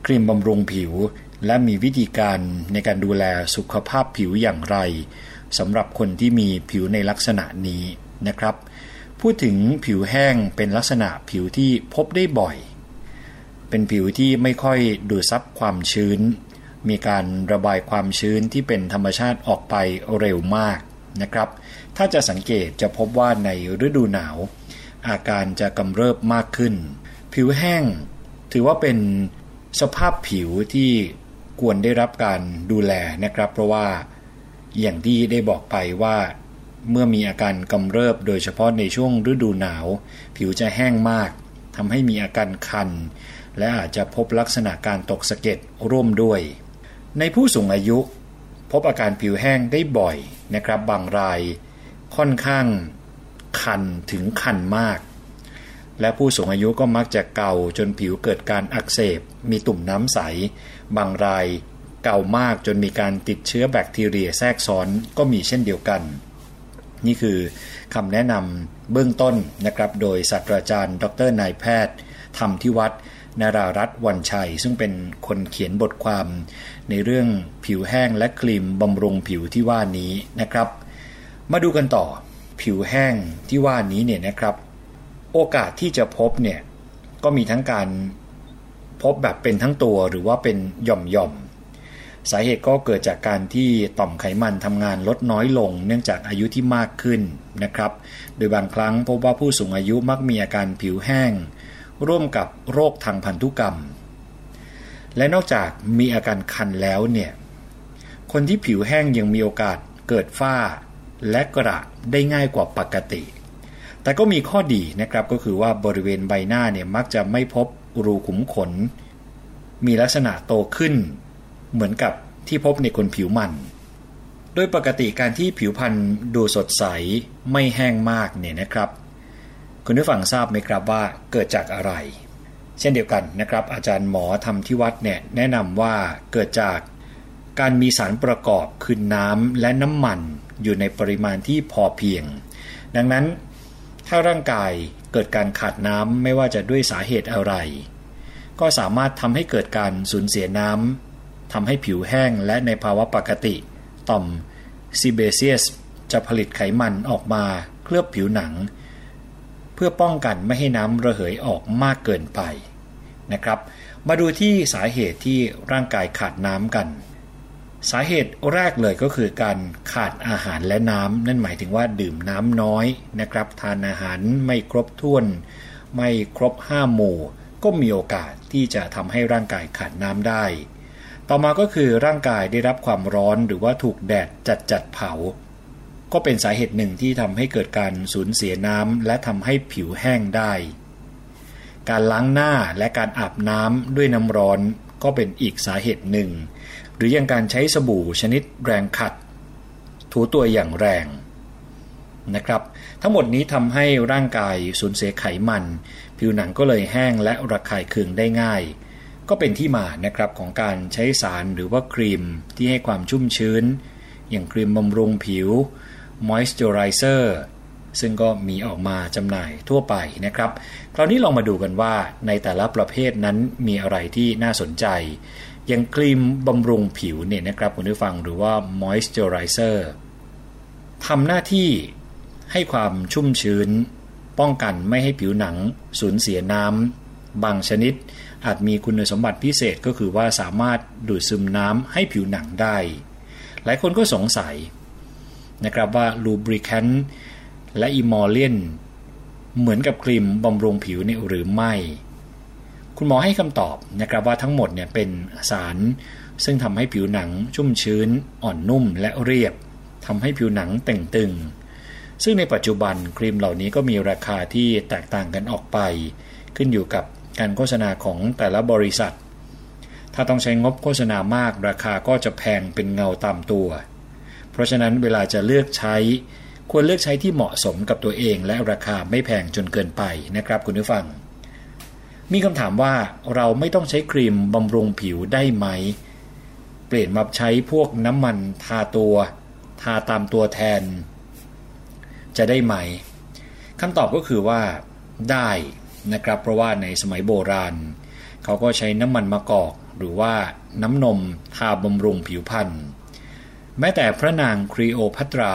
ครีมบำรุงผิว และมีวิธีการในการดูแลสุขภาพผิวอย่างไร สำหรับคนที่มีผิวในลักษณะนี้นะครับ พูดถึงผิวแห้งเป็นลักษณะผิวที่พบได้บ่อย เป็นผิวที่ไม่ค่อยดูดซับความชื้น มีการระบายความชื้นที่เป็นธรรมชาติออกไปเร็วมากนะครับ ถ้าจะสังเกตจะพบว่าในฤดูหนาว อาการจะกำเริบมากขึ้น ผิวแห้ง ถือว่าเป็นสภาพผิวที่ควรได้รับการดูแลนะครับ เพราะว่า อย่างที่ได้บอกไปว่า เมื่อมีอาการกำเริบโดยเฉพาะในช่วงฤดูหนาว ผิวจะแห้งมากทำให้มีอาการคัน และอาจจะพบลักษณะการตกสะเก็ดร่วมด้วย ในผู้สูงอายุ พบอาการผิวแห้งได้บ่อยนะครับ บางรายค่อนข้างคันถึงคันมาก และผู้สูงอายุก็มักจะเกาจนผิวเกิดการอักเสบ มีตุ่มน้ำใส บางราย เก่ามากจนมีการติดเชื้อแบคทีเรียแทรกซ้อนก็มีเช่นเดียวกัน นี่คือคำแนะนำเบื้องต้นนะครับโดยศาสตราจารย์ ดรนายแพทย์ธรรมทิวัฒนารารัตน์วันชัย ซึ่งเป็นคนเขียนบทความ ในเรื่องผิวแห้งและครีมบำรุงผิวที่ว่านี้นะครับ มาดูกันต่อผิวแห้งที่ว่านี้เนี่ยนะครับ โอกาสที่จะพบเนี่ยก็มีทั้งการพบแบบเป็นทั้งตัวหรือว่าเป็นหย่อมๆ สาเหตุก็เกิดจากการที่ต่อมไขมันทำงานลดน้อยลง เนื่องจากอายุที่มากขึ้นนะครับ โดยบางครั้งพบว่าผู้สูงอายุมักมีอาการผิวแห้ง ร่วมกับโรคทางพันธุกรรม และนอกจากมีอาการคันแล้วเนี่ย คนที่ผิวแห้งยังมีโอกาสเกิดฝ้า และกระได้ง่ายกว่าปกติ แต่ก็มีข้อดีนะครับก็คือว่าบริเวณใบหน้าเนี่ยมักจะไม่พบรูขุมขน มีลักษณะโตขึ้น เหมือนกับที่พบในคนผิวมัน โดยปกติการที่ผิวพรรณดูสดใสไม่แห้งมากเนี่ยนะครับ คุณผู้ฟังทราบไหมครับว่าเกิดจากอะไร เช่นเดียวกันนะครับ อาจารย์หมอทำที่วัดเนี่ยแนะนำว่าเกิดจากการมีสารประกอบคือน้ำและน้ำมันอยู่ในปริมาณที่พอเพียง ดังนั้นถ้าร่างกายเกิดการขาดน้ำไม่ว่าจะด้วยสาเหตุอะไร ก็สามารถทำให้เกิดการสูญเสียน้ำ ทำให้ผิวแห้งและในภาวะปกติ ต่อมซีเบเซียสจะผลิตไขมันออกมาเคลือบผิวหนัง เพื่อป้องกันไม่ให้น้ำระเหยออกมากเกินไปนะครับ มาดูที่สาเหตุที่ร่างกายขาดน้ำกัน สาเหตุแรกเลยก็คือการขาดอาหารและน้ำนั่นหมายถึงว่าดื่มน้ำน้อยนะครับ ทานอาหารไม่ครบถ้วน ไม่ครบห้าหมู่ ก็มีโอกาสที่จะทำให้ร่างกายขาดน้ำได้ ต่อมาก็คือร่างกายได้รับความร้อนหรือว่าถูกแดดจัดจัดเผา ก็เป็นสาเหตุหนึ่งที่ทำให้เกิดการสูญเสียน้ำและทำให้ผิวแห้งได้ การล้างหน้าและการอาบน้ำด้วยน้ำร้อนก็เป็นอีกสาเหตุหนึ่ง หรือยังการใช้สบู่ชนิดแรงขัด ถูตัวอย่างแรงนะครับ ทั้งหมดนี้ทำให้ร่างกายสูญเสียไขมัน ผิวหนังก็เลยแห้งและระคายเคืองได้ง่าย ก็เป็นที่มานะครับของการใช้สารหรือว่าครีมที่ให้ความชุ่มชื้น อย่างครีมบำรุงผิว Moisturizer ซึ่งก็มีออกมาจำหน่ายทั่วไปนะครับ คราวนี้ลองมาดูกันว่าในแต่ละประเภทนั้นมีอะไรที่น่าสนใจ อย่างครีมบำรุงผิวเนี่ยนะครับคุณผู้ฟังหรือว่า moisturizer ทำหน้าที่ให้ความชุ่มชื้น ป้องกันไม่ให้ผิวหนังสูญเสียน้ำบางชนิด อาจมีคุณสมบัติพิเศษก็คือว่าสามารถดูดซึมน้ำให้ผิวหนังได้ หลายคนก็สงสัยนะครับว่าลูบริแคนและอิมอลเลียนเหมือนกับครีมบำรุงผิวเนี่ยหรือไม่ คุณหมอให้คำตอบนะครับว่าทั้งหมดเนี่ยเป็นสาร ซึ่งทำให้ผิวหนังชุ่มชื้น อ่อนนุ่มและเรียบทำให้ผิวหนังแต่งตึง ซึ่งในปัจจุบันครีมเหล่านี้ก็มีราคาที่แตกต่างกันออกไป ขึ้นอยู่กับ การโฆษณาของแต่ละบริษัท ถ้าต้องใช้งบโฆษณามากราคาก็จะแพงเป็นเงาตามตัว เพราะฉะนั้นเวลาจะเลือกใช้ ควรเลือกใช้ที่เหมาะสมกับตัวเองและราคาไม่แพงจนเกินไปนะครับคุณผู้ฟัง มีคำถามว่าเราไม่ต้องใช้ครีมบำรุงผิวได้ไหม เปลี่ยนมาใช้พวกน้ำมันทาตัว ทาตามตัวแทน จะได้ไหมคำตอบก็คือว่าได้ นะครับ เพราะว่าในสมัยโบราณ เขาก็ใช้น้ำมันมะกอก หรือว่าน้ำนมทาบำรุงผิวพรรณแม้แต่พระนางครีโอพัตรา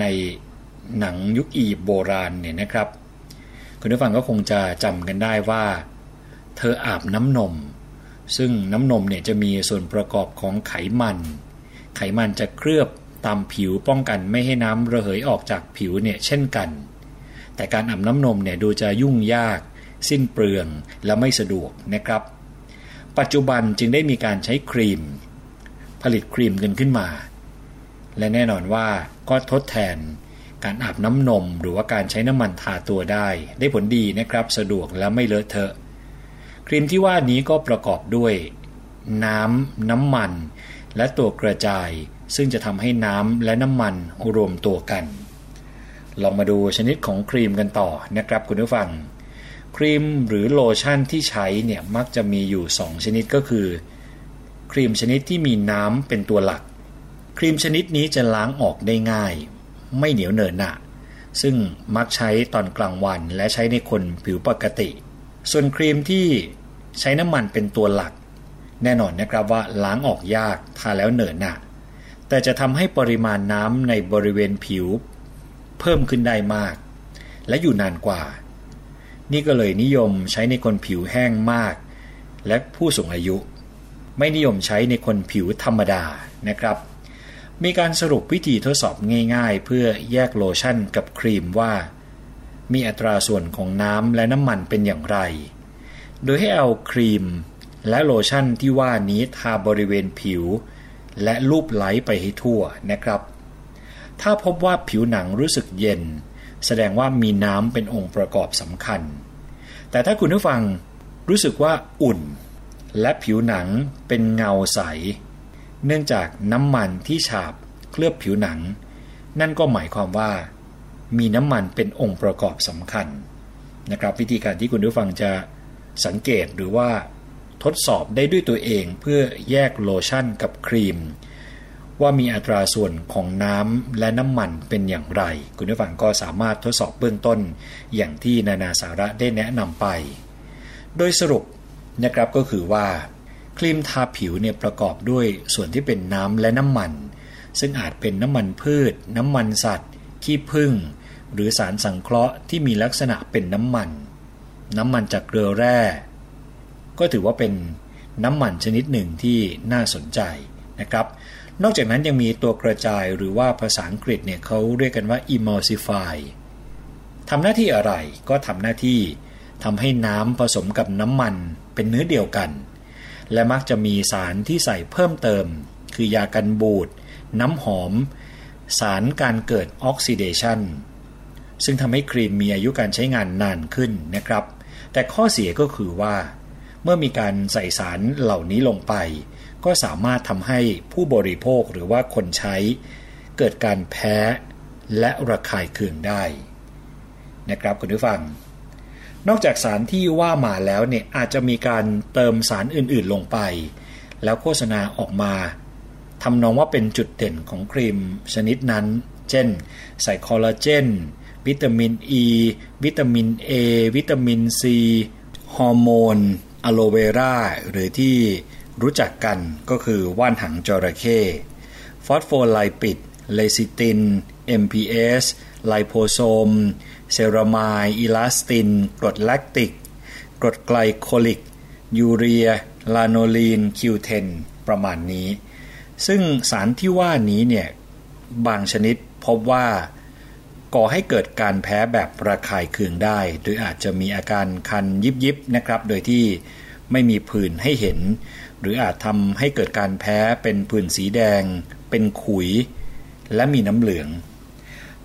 ในหนังยุคอีบโบราณเนี่ยนะครับ คุณผู้ฟังก็คงจะจำกันได้ว่า เธออาบน้ำนม ซึ่งน้ำนมเนี่ยจะมีส่วนประกอบของไขมัน ไขมันจะเคลือบตามผิวป้องกันไม่ให้น้ำระเหยออกจากผิวเนี่ยเช่นกัน แต่การอาบน้ำนมเนี่ยดูจะยุ่งยาก สิ้นเปลืองและไม่สะดวกนะครับ ปัจจุบันจึงได้มีการใช้ครีม ผลิตครีมกันขึ้นมา และแน่นอนว่าก็ทดแทนการอาบน้ำนมหรือว่าการใช้น้ำมันทาตัวได้ ได้ผลดีนะครับ สะดวกและไม่เลอะเทอะ ครีมที่ว่านี้ก็ประกอบด้วย น้ำน้ำมัน และตัวกระจาย ซึ่งจะทำให้น้ำและน้ำมันรวมตัวกัน ลองมาดูชนิดของครีมกันต่อนะครับคุณผู้ฟัง ครีมหรือโลชั่นที่ใช้เนี่ยมักจะมีอยู่ 2 ชนิดก็คือ ครีมชนิดที่มีน้ำเป็นตัวหลัก ครีมชนิดนี้จะล้างออกได้ง่าย ไม่เหนียวเหนอะหนะซึ่งมักใช้ตอนกลางวันและใช้ในคนผิวปกติ ส่วนครีมที่ใช้น้ำมันเป็นตัวหลัก แน่นอนนะครับว่าล้างออกยากทาแล้วเหนอะหนะแต่จะทำให้ปริมาณน้ำในบริเวณผิว เพิ่มขึ้นได้มาก และอยู่นานกว่า นี่ก็เลยนิยมใช้ในคนผิวแห้งมาก และผู้สูงอายุ ไม่นิยมใช้ในคนผิวธรรมดานะครับ มีการสรุปวิธีทดสอบง่าย ๆ เพื่อแยกโลชั่นกับครีมว่า มีอัตราส่วนของน้ำและน้ำมันเป็นอย่างไร โดยให้เอาครีมและโลชั่นที่ว่านี้ทาบริเวณผิว และลูบไหลไปให้ทั่วนะครับ ถ้าพบว่าผิวหนังรู้สึกเย็น แสดงว่ามีน้ำเป็นองค์ประกอบสำคัญ แต่ถ้าคุณผู้ฟังรู้สึกว่าอุ่น และผิวหนังเป็นเงาใส เนื่องจากน้ำมันที่ฉาบเคลือบผิวหนัง นั่นก็หมายความว่า มีน้ำมันเป็นองค์ประกอบสำคัญนะครับวิธีการที่คุณผู้ฟังจะสังเกตหรือว่าทดสอบได้ด้วยตัวเองเพื่อแยกโลชั่นกับครีม ว่ามีอัตราส่วนของน้ำและน้ำมันเป็นอย่างไร คุณผู้ฟังก็สามารถทดสอบเบื้องต้น อย่างที่นานาสาระได้แนะนำไป โดยสรุปนะครับก็คือว่า ครีมทาผิวเนี่ยประกอบด้วยส่วนที่เป็นน้ำและน้ำมัน ซึ่งอาจเป็นน้ำมันพืช น้ำมันสัตว์ ขี้ผึ้งหรือสารสังเคราะห์ที่มีลักษณะเป็นน้ำมัน น้ำมันจากเกลือแร่ ก็ถือว่าเป็นน้ำมันชนิดหนึ่งที่น่าสนใจนะครับ นอกจากนั้นยังมีตัวกระจายหรือว่าภาษาอังกฤษเนี่ยเขาเรียกกันว่า emulsify ทำหน้าที่อะไรก็ทำหน้าที่ทำให้น้ำผสมกับน้ำมันเป็นเนื้อเดียวกัน และมักจะมีสารที่ใส่เพิ่มเติม คือยากันบูด น้ำหอม สารการเกิดออกซิเดชันซึ่งทำให้ครีมมีอายุการใช้งานนานขึ้นนะครับ แต่ข้อเสียก็คือว่า เมื่อมีการใส่สารเหล่านี้ลงไป ก็สามารถทำให้ผู้บริโภคหรือว่าคนใช้ เกิดการแพ้และระคายเคืองได้ นะครับคุณผู้ฟัง นอกจากสารที่ว่ามาแล้วเนี่ยอาจจะมีการเติมสารอื่นๆลงไป แล้วโฆษณาออกมาทำนองว่าเป็นจุดเด่นของครีมชนิดนั้น เช่น ใส่คอลลาเจน วิตามินอ e, ีวิตามิน A วิตามินซีฮอร์โมนอะโลเวราหรือที่ รู้จักกันก็คือว่านหางจระเข้ฟอสโฟไลปิด เลซิติน MPS ไลโพโซม เซรามายอิลาสติน กรดแลคติก กรดไกลโคลิก ยูเรีย ลาโนลีน คิวเทน ประมาณนี้ ซึ่งสารที่ว่านี้เนี่ยบางชนิดพบว่าก่อให้เกิดการแพ้แบบระคายเคืองได้โดยอาจจะมีอาการคันยิบยิบนะครับ โดยที่ไม่มีผื่นให้เห็น หรืออาจทำให้เกิดการแพ้เป็นผื่นสีแดง เป็นขุย และมีน้ำเหลือง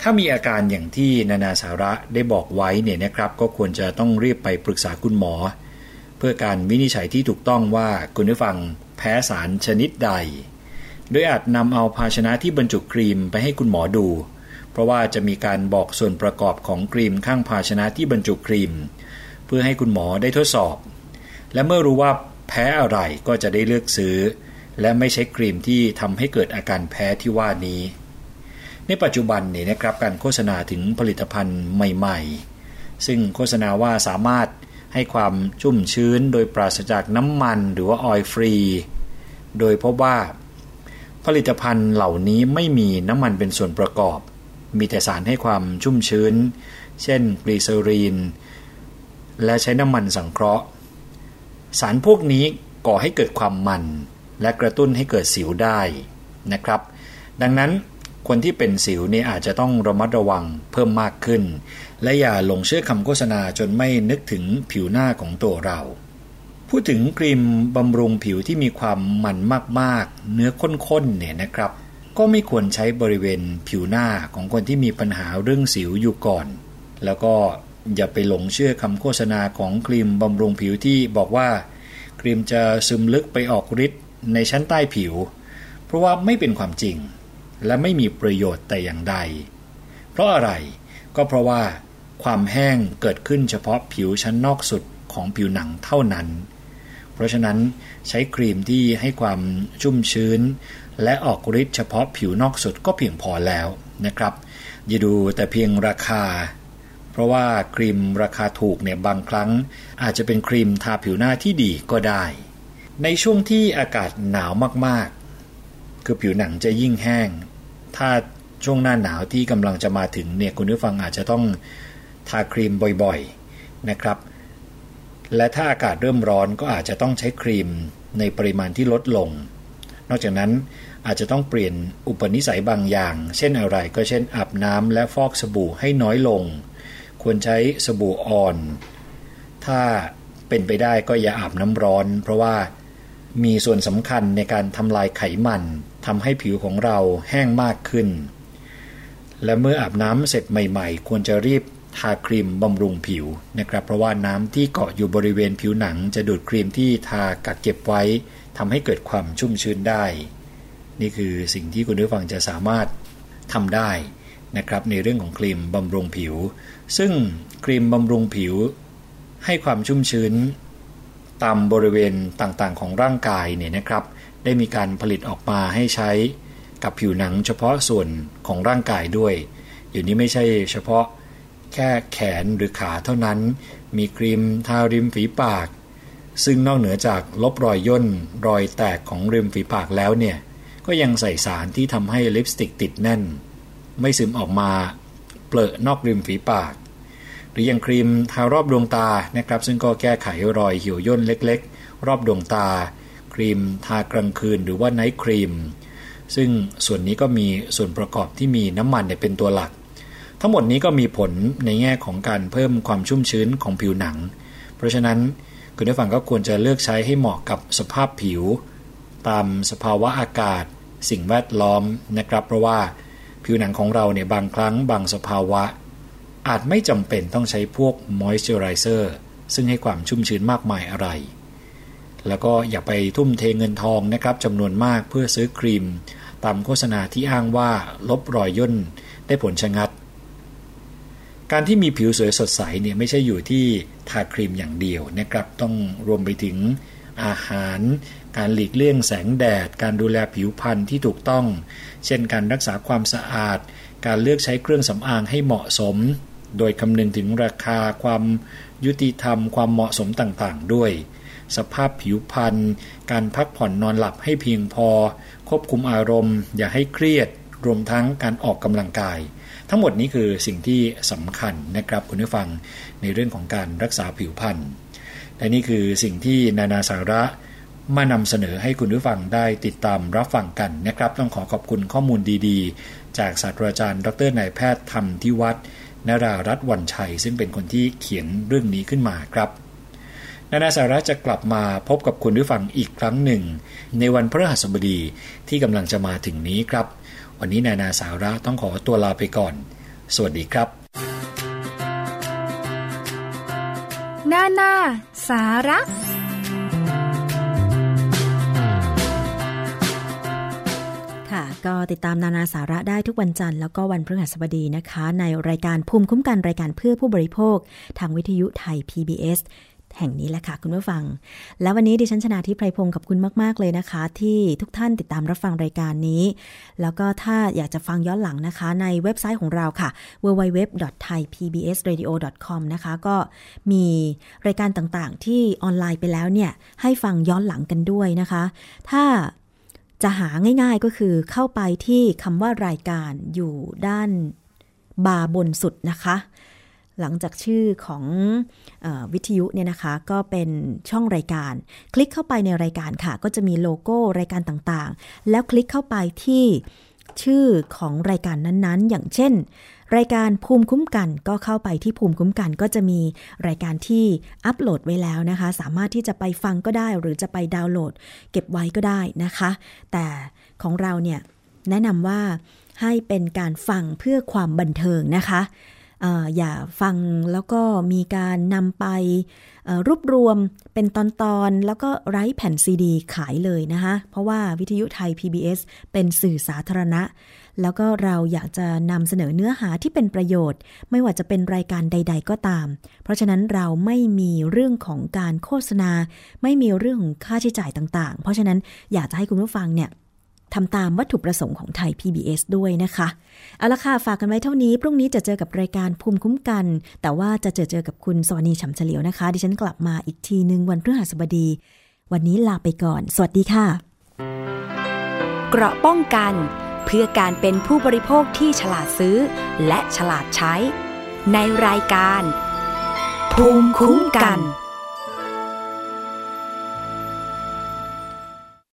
ถ้ามีอาการอย่างที่นานาสาระได้บอกไว้เนี่ยนะครับ ก็ควรจะต้องรีบไปปรึกษาคุณหมอ เพื่อการวินิจฉัยที่ถูกต้องว่าคุณผู้ฟังแพ้สารชนิดใด โดยอาจนำเอาภาชนะที่บรรจุครีมไปให้คุณหมอดู เพราะว่าจะมีการบอกส่วนประกอบของครีมข้างภาชนะที่บรรจุครีม เพื่อให้คุณหมอได้ทดสอบ และเมื่อรู้ว่า แพ้อะไรก็จะได้เลือกซื้อ และไม่ใช้ครีมที่ทำให้เกิดอาการแพ้ที่ว่านี้ ในปัจจุบันนี่นะครับการโฆษณาถึงผลิตภัณฑ์ใหม่ ๆ ซึ่งโฆษณาว่าสามารถให้ความชุ่มชื้นโดยปราศจากน้ำมันหรือว่า oil free โดยพบว่า ผลิตภัณฑ์เหล่านี้ไม่มีน้ำมันเป็นส่วนประกอบ มีแต่สารให้ความชุ่มชื้น เช่นกลีเซอรีน และใช้น้ำมันสังเคราะห์ สารพวกนี้ก่อให้เกิดความมัน และกระตุ้นให้เกิดสิวได้นะครับ ดังนั้นคนที่เป็นสิวนี่อาจจะต้องระมัดระวังเพิ่มมากขึ้น และอย่าหลงเชื่อคำโฆษณาจนไม่นึกถึงผิวหน้าของตัวเรา พูดถึงครีมบำรุงผิวที่มีความมันมากๆ เนื้อข้นๆเนี่ยนะครับ ก็ไม่ควรใช้บริเวณผิวหน้าของคนที่มีปัญหาเรื่องสิวอยู่ก่อน แล้วก็ อย่าไปหลงเชื่อคำโฆษณาของครีมบำรุงผิวที่บอกว่า ครีมจะซึมลึกไปออกฤทธิ์ในชั้นใต้ผิว เพราะว่าไม่เป็นความจริง และไม่มีประโยชน์แต่อย่างใด เพราะอะไรก็เพราะว่า ความแห้งเกิดขึ้นเฉพาะผิวชั้นนอกสุดของผิวหนังเท่านั้น เพราะฉะนั้นใช้ครีมที่ให้ความชุ่มชื้น และออกฤทธิ์เฉพาะผิวนอกสุดก็เพียงพอแล้วนะครับอย่าดูแต่เพียงราคา เพราะว่าครีมราคาถูกเนี่ยบางครั้ง อาจจะเป็นครีมทาผิวหน้าที่ดีก็ได้ ในช่วงที่อากาศหนาวมากๆ คือผิวหนังจะยิ่งแห้ง ถ้าช่วงหน้าหนาวที่กำลังจะมาถึงเนี่ยคุณผู้ฟังอาจจะต้องทาครีมบ่อยๆนะครับ และถ้าอากาศเริ่มร้อนก็อาจจะต้องใช้ครีมในปริมาณที่ลดลง นอกจากนั้นอาจจะต้องเปลี่ยนอุปนิสัยบางอย่าง เช่นอะไรก็เช่นอาบน้ำและฟอกสบู่ให้น้อยลง ควรใช้สบู่อ่อน ถ้าเป็นไปได้ก็อย่าอาบน้ำร้อน เพราะว่ามีส่วนสำคัญในการทำลายไขมันทำให้ผิวของเราแห้งมากขึ้น และเมื่ออาบน้ำเสร็จใหม่ ๆ ควรจะรีบทาครีมบำรุงผิวนะครับ เพราะว่าน้ำที่เกาะอยู่บริเวณผิวหนัง จะดูดครีมที่ทากักเก็บไว้ทำให้เกิดความชุ่มชื้นได้ นี่คือสิ่งที่คุณผู้ฟังจะสามารถทำได้นะครับในเรื่องของครีมบำรุงผิว ซึ่งครีมบำรุงผิวให้ความชุ่มชื้น ตามบริเวณต่างๆของร่างกายเนี่ยนะครับ ได้มีการผลิตออกมาให้ใช้กับผิวหนังเฉพาะส่วนของร่างกายด้วย อยู่นี้ไม่ใช่เฉพาะแค่แขนหรือขาเท่านั้น มีครีมทาริมฝีปาก ซึ่งนอกเหนือจากลบรอยย่นรอยแตกของริมฝีปากแล้วเนี่ย ก็ยังใส่สารที่ทำให้ลิปสติกติดแน่น ไม่ซึมออกมา เปลอะนอกริมฝีปาก หรือยังครีมทารอบดวงตานะครับ ซึ่งก็แก้ไขรอยหี่ยวย่นเล็กๆ รอบดวงตา ครีมทากลางคืนหรือว่าไนท์ครีม ซึ่งส่วนนี้ก็มีส่วนประกอบที่มีน้ำมันเป็นตัวหลัก ทั้งหมดนี้ก็มีผลในแง่ของการเพิ่มความชุ่มชื้นของผิวหนัง เพราะฉะนั้นคุณผู้ฟังก็ควรจะเลือกใช้ให้เหมาะกับสภาพผิว ตามสภาวะอากาศ สิ่งแวดล้อมนะครับ เพราะว่า ผิวหนังของเราเนี่ยบางครั้งบางสภาวะ อาจไม่จำเป็นต้องใช้พวกมอยส์เจอไรเซอร์ซึ่งให้ความชุ่มชื้นมากมายอะไร แล้วก็อย่าไปทุ่มเทเงินทองนะครับจำนวนมากเพื่อซื้อครีม ตามโฆษณาที่อ้างว่าลบรอยย่นได้ผลชะงัด การที่มีผิวสวยสดใสเนี่ยไม่ใช่อยู่ที่ทาครีมอย่างเดียวนะครับต้องรวมไปถึงอาหาร การหลีกเลี่ยงแสงแดด การดูแลผิวพรรณที่ถูกต้อง เช่นการรักษาความสะอาด การเลือกใช้เครื่องสำอางให้เหมาะสม โดยคำนึงถึงราคาความยุติธรรม ความเหมาะสมต่างๆ ด้วย สภาพผิวพรรณการพักผ่อนนอนหลับให้เพียงพอ ควบคุมอารมณ์ อย่าให้เครียด รวมทั้งการออกกำลังกาย ทั้งหมดนี้คือสิ่งที่สำคัญนะครับคุณผู้ฟังในเรื่องของการรักษาผิวพรรณและนี่คือสิ่งที่นานาสาระ มานำเสนอให้คุณผู้ฟังได้ติดตามรับฟังกันนะครับ ต้องขอขอบคุณข้อมูลดีๆ จากศาสตราจารย์ ดรนายแพทย์ธรรมทิวัฒน์นรารัตน์วันชัย ซึ่งเป็นคนที่เขียนเรื่องนี้ขึ้นมาครับนานาสาระจะกลับมาพบกับคุณผู้ฟังอีกครั้งหนึ่ง ในวันพฤหัสบดีที่กำลังจะมาถึงนี้ครับ วันนี้นานาสาระต้องขอตัวลาไปก่อน สวัสดีครับ นานาสาระ ค่ะ ก็ติดตามนานาสาระได้ทุกวันจันทร์แล้วก็วันพฤหัสบดีนะคะ ในรายการภูมิคุ้มกันรายการเพื่อผู้บริโภค ทางวิทยุไทย PBS แห่งนี้แหละค่ะคุณผู้ฟัง แล้ววันนี้ดิฉันชนาทิพไพรพงศ์กับคุณมาก ๆ เลยนะคะ ที่ทุกท่านติดตามรับฟังรายการนี้ แล้วก็ถ้าอยากจะฟังย้อนหลังนะคะ ในเว็บไซต์ของเราค่ะ www.thaipbsradio.com นะคะ ก็มีรายการต่างๆ ที่ออนไลน์ไปแล้วเนี่ย ให้ฟังย้อนหลังกันด้วยนะคะ ถ้า จะหาง่ายๆก็คือเข้าไปที่คำว่ารายการอยู่ด้านบาร์บนสุดนะคะ หลังจากชื่อของอวิทยุเนี่ยนะคะก็เป็นช่องรายการ คลิกเข้าไปในรายการค่ะ ก็จะมีโลโก้รายการต่างๆ แล้วคลิกเข้าไปที่ ชื่อของรายการนั้นๆ อย่างเช่น รายการภูมิคุ้มกันก็เข้าไปที่ภูมิคุ้มกันก็จะมีรายการที่อัปโหลดไว้แล้วนะคะ สามารถที่จะไปฟังก็ได้หรือจะไปดาวน์โหลด เก็บไว้ก็ได้นะคะ แต่ของเราเนี่ยแนะนำว่าให้เป็นการฟังเพื่อความบันเทิงนะคะ อย่าฟังแล้วก็มีการนำไปรวบรวมเป็นตอนๆ แล้วก็ไร้แผ่นซีดีขายเลยนะคะเพราะว่าวิทยุไทย PBS เป็นสื่อสาธารณะ แล้วก็เราอยากจะนำเสนอเนื้อหาที่เป็นประโยชน์ ไม่ว่าจะเป็นรายการใด ๆ ก็ตาม เพราะฉะนั้นเราไม่มีเรื่องของการโฆษณา ไม่มีเรื่องของค่าใช้จ่ายต่างๆ เพราะฉะนั้นอยากจะให้คุณผู้ฟังเนี่ย ทำตามวัตถุประสงค์ของไทย PBS ด้วยนะคะ เอาละค่ะ ฝากกันไว้เท่านี้ พรุ่งนี้จะเจอกับรายการภูมิคุ้มกัน แต่ว่าจะเจอเจอกับคุณสวนีฉ่ำเฉลียวนะคะ ดิฉันกลับมาอีกทีหนึ่งวันพฤหัสบดี วันนี้ลาไปก่อน สวัสดีค่ะ เกราะป้องกัน เพื่อการเป็นผู้บริโภคที่ฉลาดซื้อ และฉลาดใช้ ในรายการ ภูมิคุ้มกัน